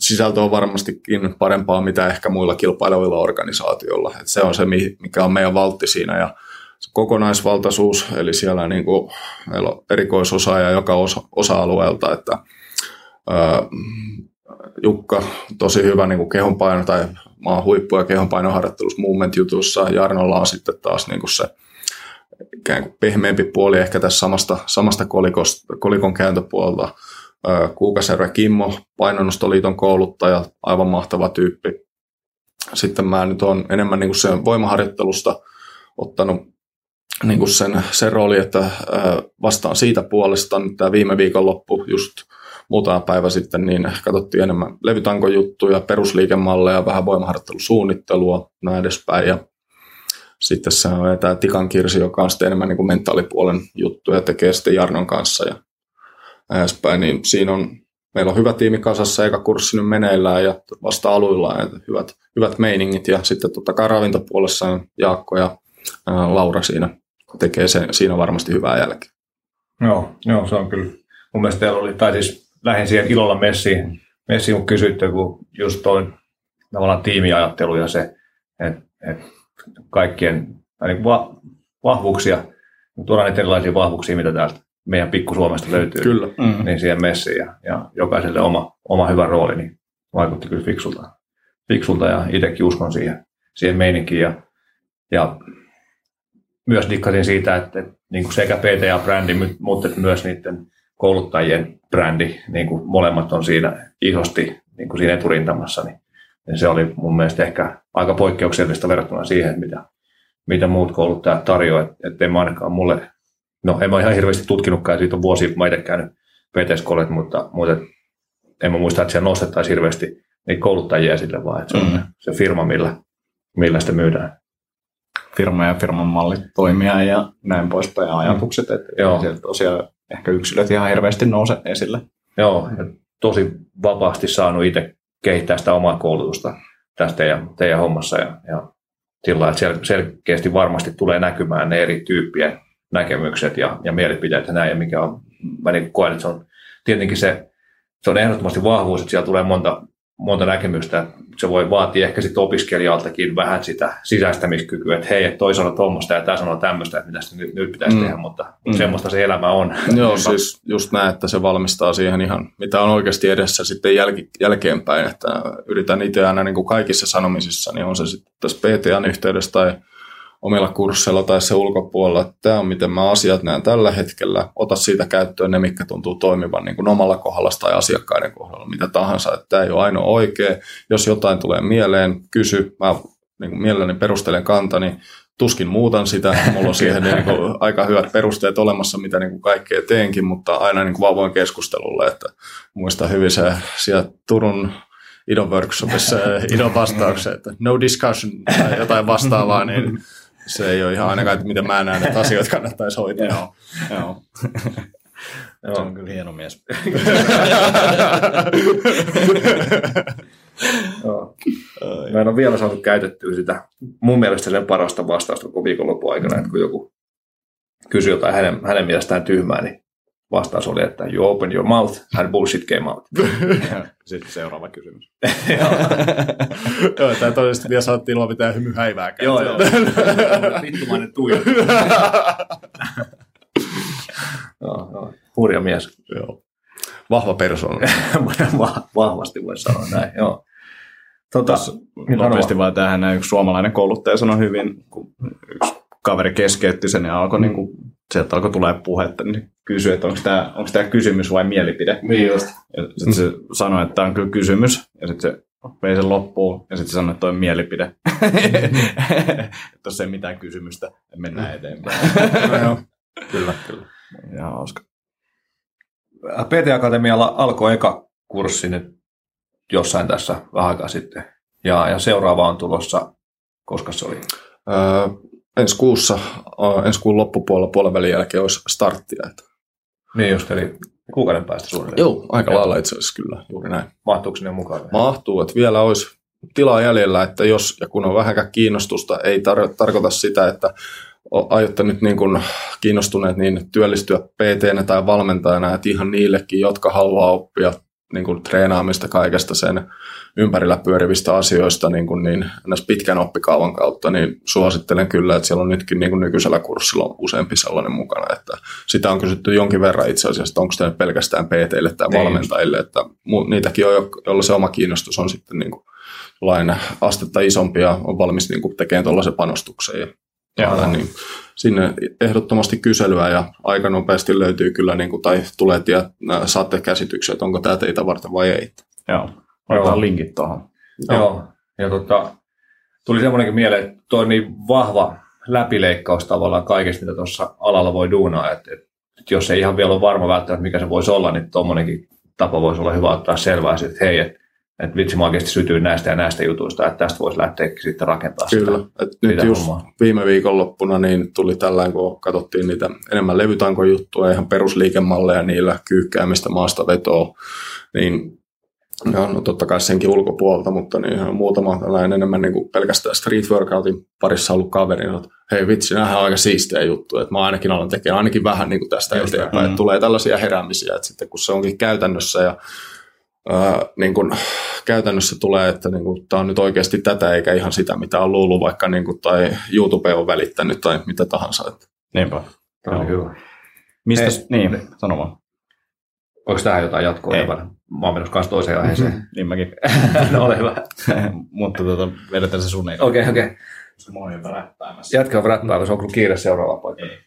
sisältö on varmastikin parempaa mitä ehkä muilla kilpailevilla organisaatioilla. Et se on se, mi- mikä on meidän valtti siinä ja kokonaisvaltaisuus, eli siellä niin kuin, meillä on erikoisosaaja joka osa, osa-alueelta, että ää, Jukka tosi hyvä niin kuin kehonpaino tai maan huippu- ja kehonpainoharjoittelussa movement-jutussa. Jarnolla on sitten taas niin kuin se ikään kuin pehmeämpi puoli ehkä tässä samasta, samasta kolikosta, kolikon kääntöpuolta. Ö, Kuukasjärve Kimmo, painonnostoliiton kouluttaja, aivan mahtava tyyppi. Sitten mä nyt on enemmän niin kuin sen voimaharjoittelusta ottanut niin kuin sen, sen rooli, että vastaan siitä puolesta. Nyt tämä viime viikonloppu just muutama päivä sitten, niin katsottiin enemmän levytankojuttuja, perusliikemalleja, vähän voimaharjoittelusuunnittelua, näin edespäin. Ja sitten se on tämä Tikan Kirsi, joka on sitten enemmän niin kuin mentaalipuolen juttuja, tekee sitten Jarnon kanssa ja edespäin. Niin siinä on, meillä on hyvä tiimi kasassa, eikä kurssi nyt meneillään ja vasta aluillaan, että hyvät, hyvät meiningit. Ja sitten totta kai ravintopuolessa on Jaakko ja Laura siinä tekee sen, siinä varmasti hyvää jälkeä. Joo, joo, se on kyllä. Mun mielestä teillä oli, tai siis lähdin siihen ilolla messiin, messiin kun kysyitte, kun just toi tavallaan tiimiajattelu ja se, että et kaikkien tai niin va, vahvuuksia, tuodaan niitä erilaisia vahvuuksia, mitä täältä meidän pikku-Suomesta löytyy, Kyllä. Mm. niin siihen messiin ja, ja jokaiselle oma, oma hyvä rooli, niin vaikutti kyllä fiksulta, fiksulta ja itsekin uskon siihen, siihen meininkiin ja, ja myös dikkasin siitä, että, että niin kuin sekä PTA-brändi, mutta myös niiden kouluttajien brändi, niin kuin molemmat on siinä isosti niin kuin siinä eturintamassa, niin, niin se oli mun mielestä ehkä aika poikkeuksellista verrattuna siihen, mitä, mitä muut kouluttajat tarjoavat, että et en mä ainakaan mulle, no en mä ihan hirveästi tutkinutkaan, siitä on vuosia, kun mä itse käynyt pt mutta, mutta en mä muista, että siellä nostettaisiin hirveästi niitä kouluttajia esille, vaan että se on Mm. se firma, millä, millä sitä myydään. Firma ja firman mallit toimia ja näin poispäin ja ajatukset, että Joo. sieltä tosiaan ehkä yksilöt ihan hirveästi nouse esille. Joo, ja tosi vapaasti saanut itse kehittää sitä omaa koulutusta tästä teidän, teidän hommassa ja, ja sillä että sel- selkeästi varmasti tulee näkymään ne eri tyyppien näkemykset ja, ja mielipiteet ja näin, ja mikä on, mä niin koen, että se on tietenkin se, se on ehdottomasti vahvuus, että siellä tulee monta, monta näkemystä. Se voi vaatia ehkä sit opiskelijaltakin vähän sitä sisäistämiskykyä, että hei, toi sanoo tuommoista ja tämä sanoo tämmöistä, että mitä nyt, nyt pitäisi mm. tehdä, mutta mm. semmoista se elämä on. Joo, siis just näin, että se valmistaa siihen ihan, mitä on oikeasti edessä sitten jäl- jälkeenpäin, että yritän itse aina niin kuin kaikissa sanomisissa, niin on se sitten tässä PTAn yhteydessä tai omilla kursseilla tai se ulkopuolella, että tämä on miten mä asiat näen tällä hetkellä, ota siitä käyttöön ne, mitkä tuntuu toimivan niin kuin omalla kohdalla tai asiakkaiden kohdalla, mitä tahansa, että tämä ei ole ainoa oikea. Jos jotain tulee mieleen, kysy, mä niin kuin mielelläni perustelen kantani, tuskin muutan sitä, mulla on siihen niin kuin, aika hyvät perusteet olemassa, mitä niin kuin kaikkea teenkin, mutta aina niin kuin avoin keskustelulle, että muistan hyvin se siellä Turun idon workshopissa idon vastauksen, että no discussion tai jotain vastaavaa, niin se ei ole ihan ainakaan, että miten mä näen, että asioita kannattaisi hoitaa. Joo, joo. Se on kyllä hieno mies. Joo. Mä en ole vielä saanut käytettyä sitä mun mielestä sen parasta vastausta koko viikonlopun aikana, että kun joku kysyi jotain hänen, hänen mielestään tyhmää, niin vastaus oli, että you open your mouth and bullshit came out. Sitten seuraava kysymys. joo, tämä todennäköisesti vielä saattiin ilman mitään hymyhäivääkään. Joo, joo. Vittumainen tuija. joo, joo. Hurja mies. Joo. Vahva persoona. Vahvasti voi sanoa näin, joo. Tota, nopeasti vaan tähän yksi suomalainen kouluttaja sanoi hyvin, kun yksi kaveri keskeytti sen ja alkoi mm. niin kuin, sieltä alkoi tulee puhetta, niin kysyi, että onko tämä, onko tämä kysymys vai mielipide. Niin just. Ja sitten se sanoi, että tämä on kyllä kysymys, ja sitten se vei sen loppuun, ja sitten se sanoi, että toi on mielipide. että jos ei mitään kysymystä, mennään eteenpäin. no, joo. Kyllä, kyllä. Ihan hauska. PT Akatemialla alkoi eka kurssi nyt jossain tässä vähän aikaa sitten. Ja, ja seuraava on tulossa, koska se oli? Öö, ensi kuussa, ensi kuun loppupuolella puolen välin jälkeen olisi starttia. Että. Niin just, eli kuukauden päästä suunnilleen. Joo, aika lailla itse asiassa kyllä, juuri näin. Mahtuuko sinne mukaan? Mahtuu, että vielä olisi tilaa jäljellä, että jos ja kun on vähänkään kiinnostusta, ei tar- tarkoita sitä, että aiotte nyt niin kuin kiinnostuneet niin työllistyä pt tai valmentajana, että ihan niillekin, jotka haluaa oppia niin kuin treenaamista kaikesta sen ympärillä pyörivistä asioista niin, kuin niin pitkän oppikaavan kautta, niin suosittelen kyllä, että siellä on nytkin niin kuin nykyisellä kurssilla on useampi sellainen mukana, että sitä on kysytty jonkin verran itse asiassa, että onko tämä pelkästään PTille tai niin. valmentajille, että niitäkin on, joilla se oma kiinnostus on sitten niin kuin lain astetta isompi ja on valmis niin kuin tekemään tuollaisen panostuksen ja ja, niin sinne ehdottomasti kyselyä ja aika nopeasti löytyy kyllä, niin kuin, tai tulee ja saatte käsityksiä, että onko tämä teitä varten vai ei. Joo, otetaan linkit tuohon. Joo, Joo. ja tota, tuli semmoinenkin mieleen, että tuo on niin vahva läpileikkaus tavallaan kaikesta, mitä tuossa alalla voi duunaa, että, että, että jos ei ihan vielä ole varma välttämättä, mikä se voisi olla, niin tuommoinenkin tapa voisi olla hyvä ottaa selvää, että hei, että että vitsi mä oikeasti sytyy näistä ja näistä jutuista, että tästä voisi lähteä sitten rakentaa Kyllä. sitä. Et nyt just hommaa. viime viikonloppuna niin tuli tällainen, kun katsottiin niitä enemmän levytankojuttuja, ihan perusliikemalleja niillä kyykkäämistä maasta vetoa, niin ja no totta kai senkin ulkopuolelta, mutta niin muutama tällainen enemmän niin kuin pelkästään street workoutin parissa ollut kaveri, että hei vitsi, nämähän on aika siistejä juttuja, että mä ainakin alan tekemään ainakin vähän niin kuin tästä Just eteenpäin, mm. että tulee tällaisia heräämisiä, että sitten kun se onkin käytännössä ja ää, niin kuin käytännössä tulee, että niin kuin, tämä on nyt oikeasti tätä eikä ihan sitä, mitä on luullut vaikka niin kuin, tai YouTube on välittänyt tai mitä tahansa. Että. Niinpä. Tämä on hyvä. Mistä, Ei, niin, sano vaan. Onko tähän jotain jatkoa? Ei. Mä oon menossa toiseen aiheeseen. Mm-hmm. niin mäkin. no ole hyvä. Mutta tuota, vedetään se sun Okei, okei. Okay, okay. Mä oon räppäämässä. Jatka on räppäämässä, onko kiire seuraava paikka? Ei.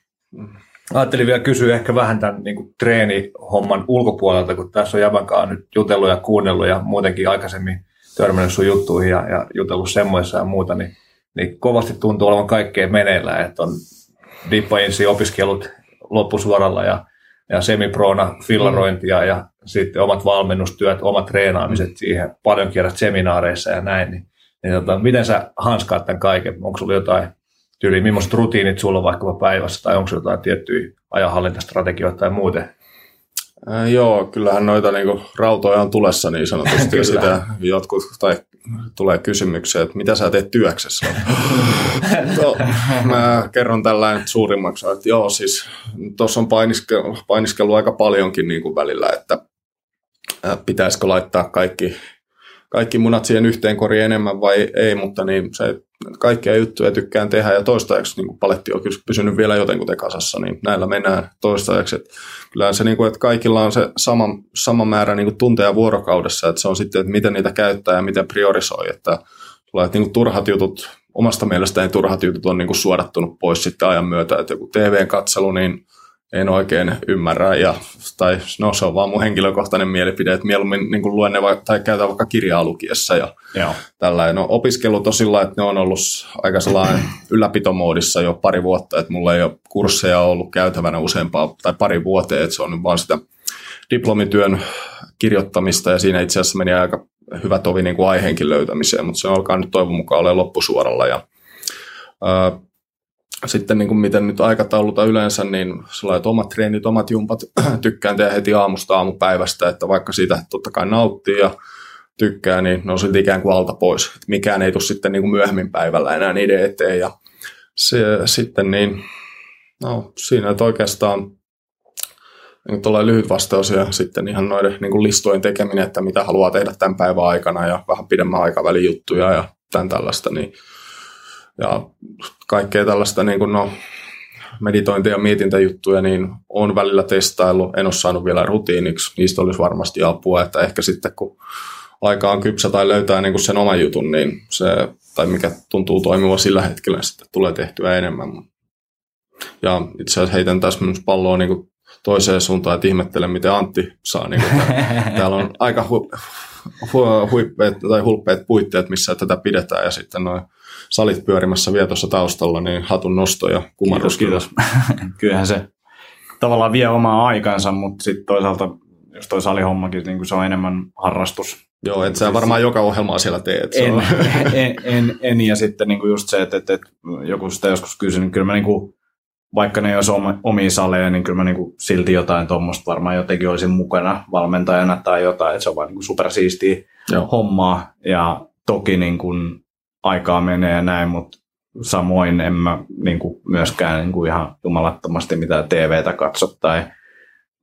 Ajattelin vielä kysyä ehkä vähän tämän niin kuin treenihomman ulkopuolelta, kun tässä on Javankaan nyt jutellut ja kuunnellut ja muutenkin aikaisemmin törmännyt sun juttuihin ja, ja jutellut semmoissa ja muuta, niin, niin kovasti tuntuu olevan kaikkea meneillään, että on dippainsi opiskelut loppusuoralla ja, ja semiproona fillarointia ja sitten omat valmennustyöt, omat treenaamiset siihen, paljon kierrät seminaareissa ja näin, niin, niin tota, miten sä hanskaat tämän kaiken? Onko sulla jotain tyyliin, millaiset rutiinit sulla on vaikkapa päivässä, tai onko jotain tiettyjä ajanhallintastrategioita tai muuten? Äh, joo, kyllähän noita niinku, rautoja on tulessa niin sanotusti, ja sitä jotkut tai tulee kysymyksiä, että mitä sä teet työksessä? no, mä kerron tällainen suurimmaksi, että joo, siis tuossa on painiskellut, painiskellut aika paljonkin niin kuin välillä, että pitäisikö laittaa kaikki kaikki munat siihen yhteen koriin enemmän vai ei, mutta niin se kaikkia juttuja tykkään tehdä ja toistaiseksi niin paletti on kyllä pysynyt vielä jotenkin kasassa, niin näillä mennään toistaiseksi. Kyllähän se, niin kuin, että kaikilla on se sama, sama määrä niin kuin tunteja vuorokaudessa, että se on sitten, että miten niitä käyttää ja miten priorisoi, että tulee, että niin kuin turhat jutut, omasta mielestäni turhat jutut on niin kuin suodattunut pois sitten ajan myötä, että joku TV-katselu, niin en oikein ymmärrä, ja, tai no se on vaan mun henkilökohtainen mielipide, että mieluummin niin luen ne va- tai käytän vaikka kirjaa lukiessa ja Joo. tällainen. No opiskelu tosilla, että ne on ollut aika sellainen ylläpitomoodissa jo pari vuotta, että mulla ei ole kursseja ollut käytävänä useampaa tai pari vuoteen, että se on vaan sitä diplomityön kirjoittamista ja siinä itse asiassa meni aika hyvä tovi niin kuin aiheenkin löytämiseen, mutta se alkaa nyt toivon mukaan olemaan loppusuoralla ja sitten niin kuin miten nyt aikatauluta yleensä, niin sellaiset omat treenit, omat jumpat tykkään tehdä heti aamusta aamupäivästä, että vaikka siitä totta kai nauttii ja tykkää, niin ne on sitten ikään kuin alta pois. Että mikään ei tule sitten niin kuin myöhemmin päivällä enää niiden eteen. Ja se, sitten niin, no siinä että oikeastaan niin tuolla lyhyt vastaus ja sitten ihan noiden niin kuin listojen tekeminen, että mitä haluaa tehdä tämän päivän aikana ja vähän pidemmän aikavälin juttuja ja tämän tällaista, niin ja kaikkea tällaista niin kuin no, meditointi- ja mietintäjuttuja, niin on välillä testaillut, en ole saanut vielä rutiiniksi, niistä olisi varmasti apua, että ehkä sitten kun aika on kypsä tai löytää niin kuin sen oman jutun, niin se, tai mikä tuntuu toimiva sillä hetkellä, sitten tulee tehtyä enemmän. Ja itse asiassa heitän tässä myös palloa niin kuin toiseen suuntaan, että ihmettelen, miten Antti saa. Niin kuin, täällä on aika hu, hu, huippeet, tai hulppeet puitteet, missä tätä pidetään, ja sitten noin salit pyörimässä vielä tuossa taustalla, niin hatun nosto ja kumarus. Kiitos, kiitos. Kyllähän se tavallaan vie omaa aikansa, mutta sitten toisaalta, jos toi salihommakin, niin se on enemmän harrastus. Joo, et sä varmaan joka ohjelmaa siellä teet. En, on. en, en, en, ja sitten niin kuin just se, että, että, että joku sitä joskus kysyi, niin kyllä mä niin kuin, vaikka ne ei olisi omia saleja, niin kyllä mä niin kuin silti jotain tuommoista varmaan jotenkin olisin mukana valmentajana tai jotain, että se on vaan niin kuin supersiistiä Joo. hommaa. Ja toki niin kuin aikaa menee ja näin, mutta samoin en mä niin kuin myöskään niin kuin ihan jumalattomasti mitään TVtä katso tai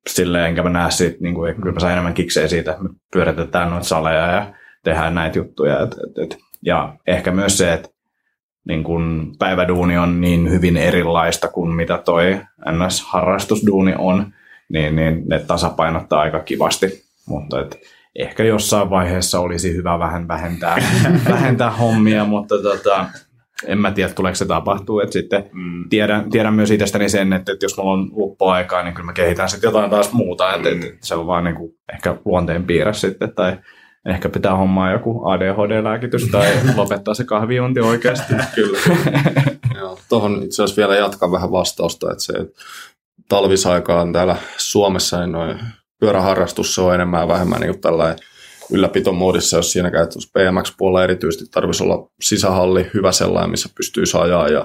silleen, enkä mä näe siitä, niin kuin, kyllä mä saan enemmän kikseen siitä, että me pyöritetään noita saleja ja tehdään näitä juttuja. Et, et, et. Ja ehkä myös se, että niin kun päiväduuni on niin hyvin erilaista kuin mitä toi NS-harrastusduuni on, niin, niin ne tasapainottaa aika kivasti. Mutta et, ehkä jossain vaiheessa olisi hyvä vähän vähentää, vähentää hommia, mutta tota, en mä tiedä, tuleeko se tapahtuu. Et sitten mm. tiedän, tiedän myös itsestäni sen, että, että jos mulla on luppuaikaa, niin kyllä mä kehitän sitten jotain taas muuta. Mm. Että, että se on vaan niin kuin ehkä luonteen piirre sitten, tai ehkä pitää hommaa joku ADHD-lääkitys tai lopettaa se kahviunti oikeasti. kyllä. Joo, tuohon itse asiassa vielä jatkan vähän vastausta, että se että talvisaikaan täällä Suomessa niin noin pyöräharrastus se on enemmän ja vähemmän niin tällainen ylläpitomoodissa, jos siinä käytössä BMX-puolella erityisesti tarvitsisi olla sisähalli, hyvä sellainen, missä pystyy ajaa ja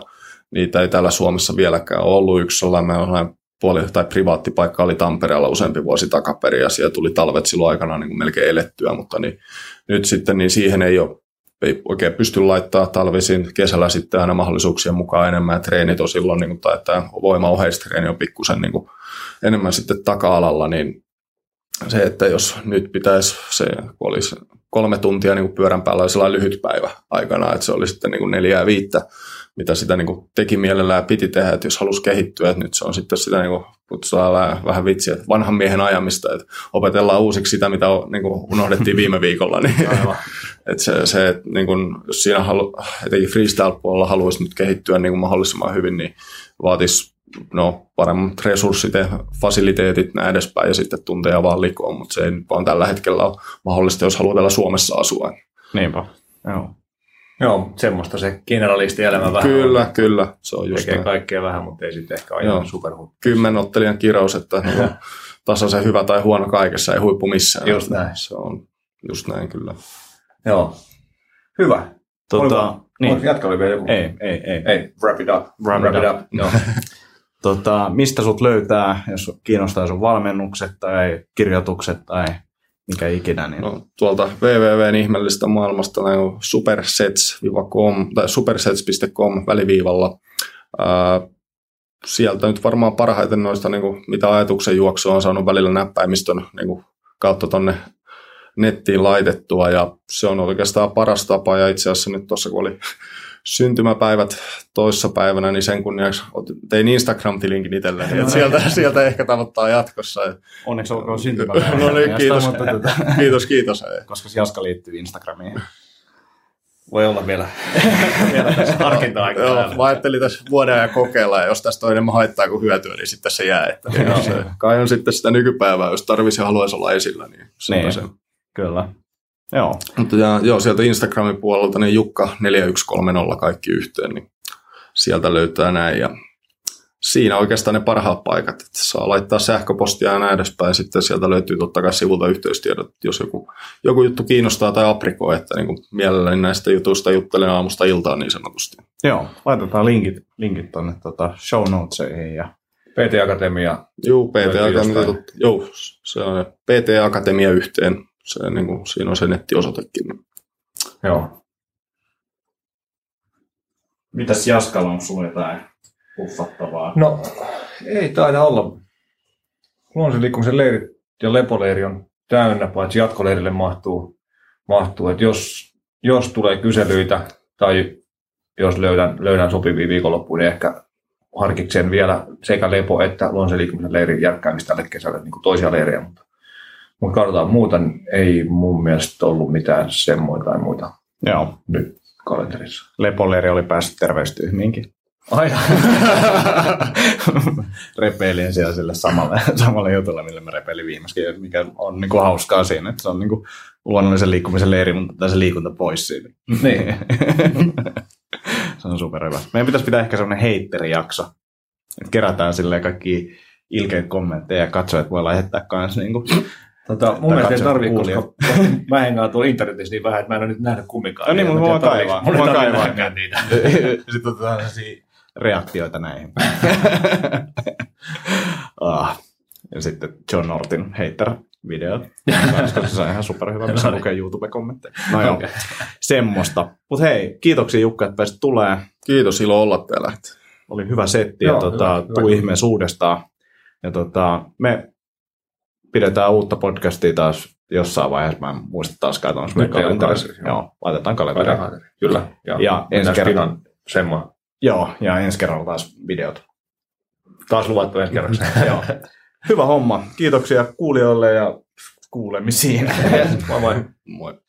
niitä ei täällä Suomessa vieläkään ollut. Yksi sellainen puoli- tai privaattipaikka oli Tampereella useampi vuosi takaperin ja siellä tuli talvet silloin aikana niin kuin melkein elettyä, mutta niin, nyt sitten niin siihen ei ole ei oikein pysty laittaa talvisin, kesällä sitten aina mahdollisuuksien mukaan enemmän ja treenit on silloin, niin kuin, tai tämä voimaoheistreeni on pikkusen niin kuin, enemmän sitten taka-alalla, niin se, että jos nyt pitäisi se, kun olisi kolme tuntia niin kuin pyörän päällä, oli sellainen lyhyt päivä aikana, että se oli sitten niin kuin neljää viittä, mitä sitä niin kuin teki mielellään piti tehdä, että jos halusi kehittyä, että nyt se on sitten sitä niin kuin, kutsutaan vähän, vähän vitsiä, että vanhan miehen ajamista, että opetellaan uusiksi sitä, mitä niin kuin unohdettiin viime viikolla, niin että se, se että niin kuin, jos siinä halu, etenkin freestyle-puolella haluaisi nyt kehittyä niin kuin mahdollisimman hyvin, niin vaatisi no, paremmat resurssit ja fasiliteetit näin edespäin ja sitten tunteja vaan likoon, mutta se ei vaan tällä hetkellä ole mahdollista, jos haluaa täällä Suomessa asua. Niinpä, joo. Joo, semmoista se generalisti-elämä vähän Kyllä, on. kyllä. Se on just Tekee näin. kaikkea vähän, mutta ei sitten ehkä ole ihan superhuippu. Kymmenottelijan kirous, että no, tasaisen hyvä tai huono kaikessa, ei huippu missään. Just näin. Se on just näin kyllä. Joo. Hyvä. Tota, niin. Jatka oli vielä joku. Ei, ei, ei. Ei, wrap it up. Wrap, wrap it up. up. Joo. tota, mistä sut löytää, jos kiinnostaa sun valmennukset tai kirjoitukset tai mikä ikinä. Niin... No, tuolta www ihmeellistä maailmasta on supersets.com tai supersets.com väliviivalla. Ää, sieltä nyt varmaan parhaiten noista, niin kuin, mitä ajatuksen juoksua on saanut välillä näppäimistön niin kuin, kautta tonne nettiin laitettua ja se on oikeastaan paras tapa ja itse asiassa nyt tuossa kun oli syntymäpäivät toissa päivänä, niin sen kunniaksi tein Instagram-tilinkin itselleen. No, sieltä, sieltä ehkä tavoittaa jatkossa. Onneksi olkoon syntymäpäivänä. no niin, kiitos, mutta, kiitos, kiitos. Koska Jaska liittyy Instagramiin. Voi olla vielä, vielä tässä harkinta-aika. Joo, mä ajattelin tässä vuoden ajan kokeilla, ja jos tästä on enemmän haittaa kuin hyötyä, niin sitten se jää. Että se, kai on sitten sitä nykypäivää, jos tarvisi ja haluaisi olla esillä, niin, niin. se. Kyllä. Joo. Mutta ja, joo, sieltä Instagramin puolelta niin Jukka 4130 kaikki yhteen, niin sieltä löytää näin. Ja siinä oikeastaan ne parhaat paikat, että saa laittaa sähköpostia ja näin edespäin. Sitten sieltä löytyy totta kai sivulta yhteystiedot, jos joku, joku juttu kiinnostaa tai aprikoi, että niin kuin mielelläni näistä jutuista juttelen aamusta iltaan niin sanotusti. Joo, laitetaan linkit, linkit tuonne tota show notesihin ja PT Akatemia. Joo, PT Akatemia, joo, se on PT Akatemia yhteen se, niin kuin, siinä on se nettiosoitekin. Joo. Mitäs Jaskalla on sulle jotain puffattavaa? No, ei taida olla. Se liikkumisen leiri ja lepoleiri on täynnä, paitsi jatkoleirille mahtuu. mahtuu. että jos, jos tulee kyselyitä tai jos löydän, löydän sopivia viikonloppuja, niin ehkä harkitsen vielä sekä lepo että luonnollisen liikkumisen leirin järkkäämistä tälle kesälle niin kuin toisia leirejä, mutta mutta katsotaan muuta, ei mun mielestä ollut mitään semmoita tai muita Joo. nyt kalenterissa. Lepoleri oli päässyt terveystyhmiinkin. Aina. Repeilin siellä sille samalle, samalle jutulle, millä mä repeilin viimeiskin, mikä on niin kuin hauskaa siinä, että se on niin kuin luonnollisen liikkumisen leiri, mutta se liikunta pois siitä. Niin. se on superhyvä. Meidän pitäisi pitää ehkä semmoinen heitteri-jakso, että kerätään silleen kaikki ilkeitä kommentteja ja katsojat voi lähettää kanssa niin kuin Tota, mun mielestä ei tarvitse, koska mä hengaan tuolla internetissä niin vähän, että mä en ole nyt nähnyt kumminkaan. No niin, mutta mä kaivaa. Mulla ei kaivaa niitä. Sitten otetaan sellaisia reaktioita näihin. ah. Ja sitten John Nortin hater video. koska se on ihan superhyvä, missä lukee YouTube-kommentteja. No joo, okay. semmoista. Mutta hei, kiitoksia Jukka, että pääsit tulee. Kiitos, ilo olla täällä. Oli hyvä setti ja tota, tuu ihmeessä uudestaan. Ja tota, me pidetään uutta podcastia taas jossain vaiheessa. Mä en muista taas katsoa meidän kalenterissa. Joo, laitetaan kalenteri. Kyllä. Ja, ja ensi kerran... Semmoa. Joo, ja ensi kerralla taas videot. Taas luvattu ensi kerraksi. Joo. Hyvä homma. Kiitoksia kuulijoille ja kuulemisiin. moi moi. Moi.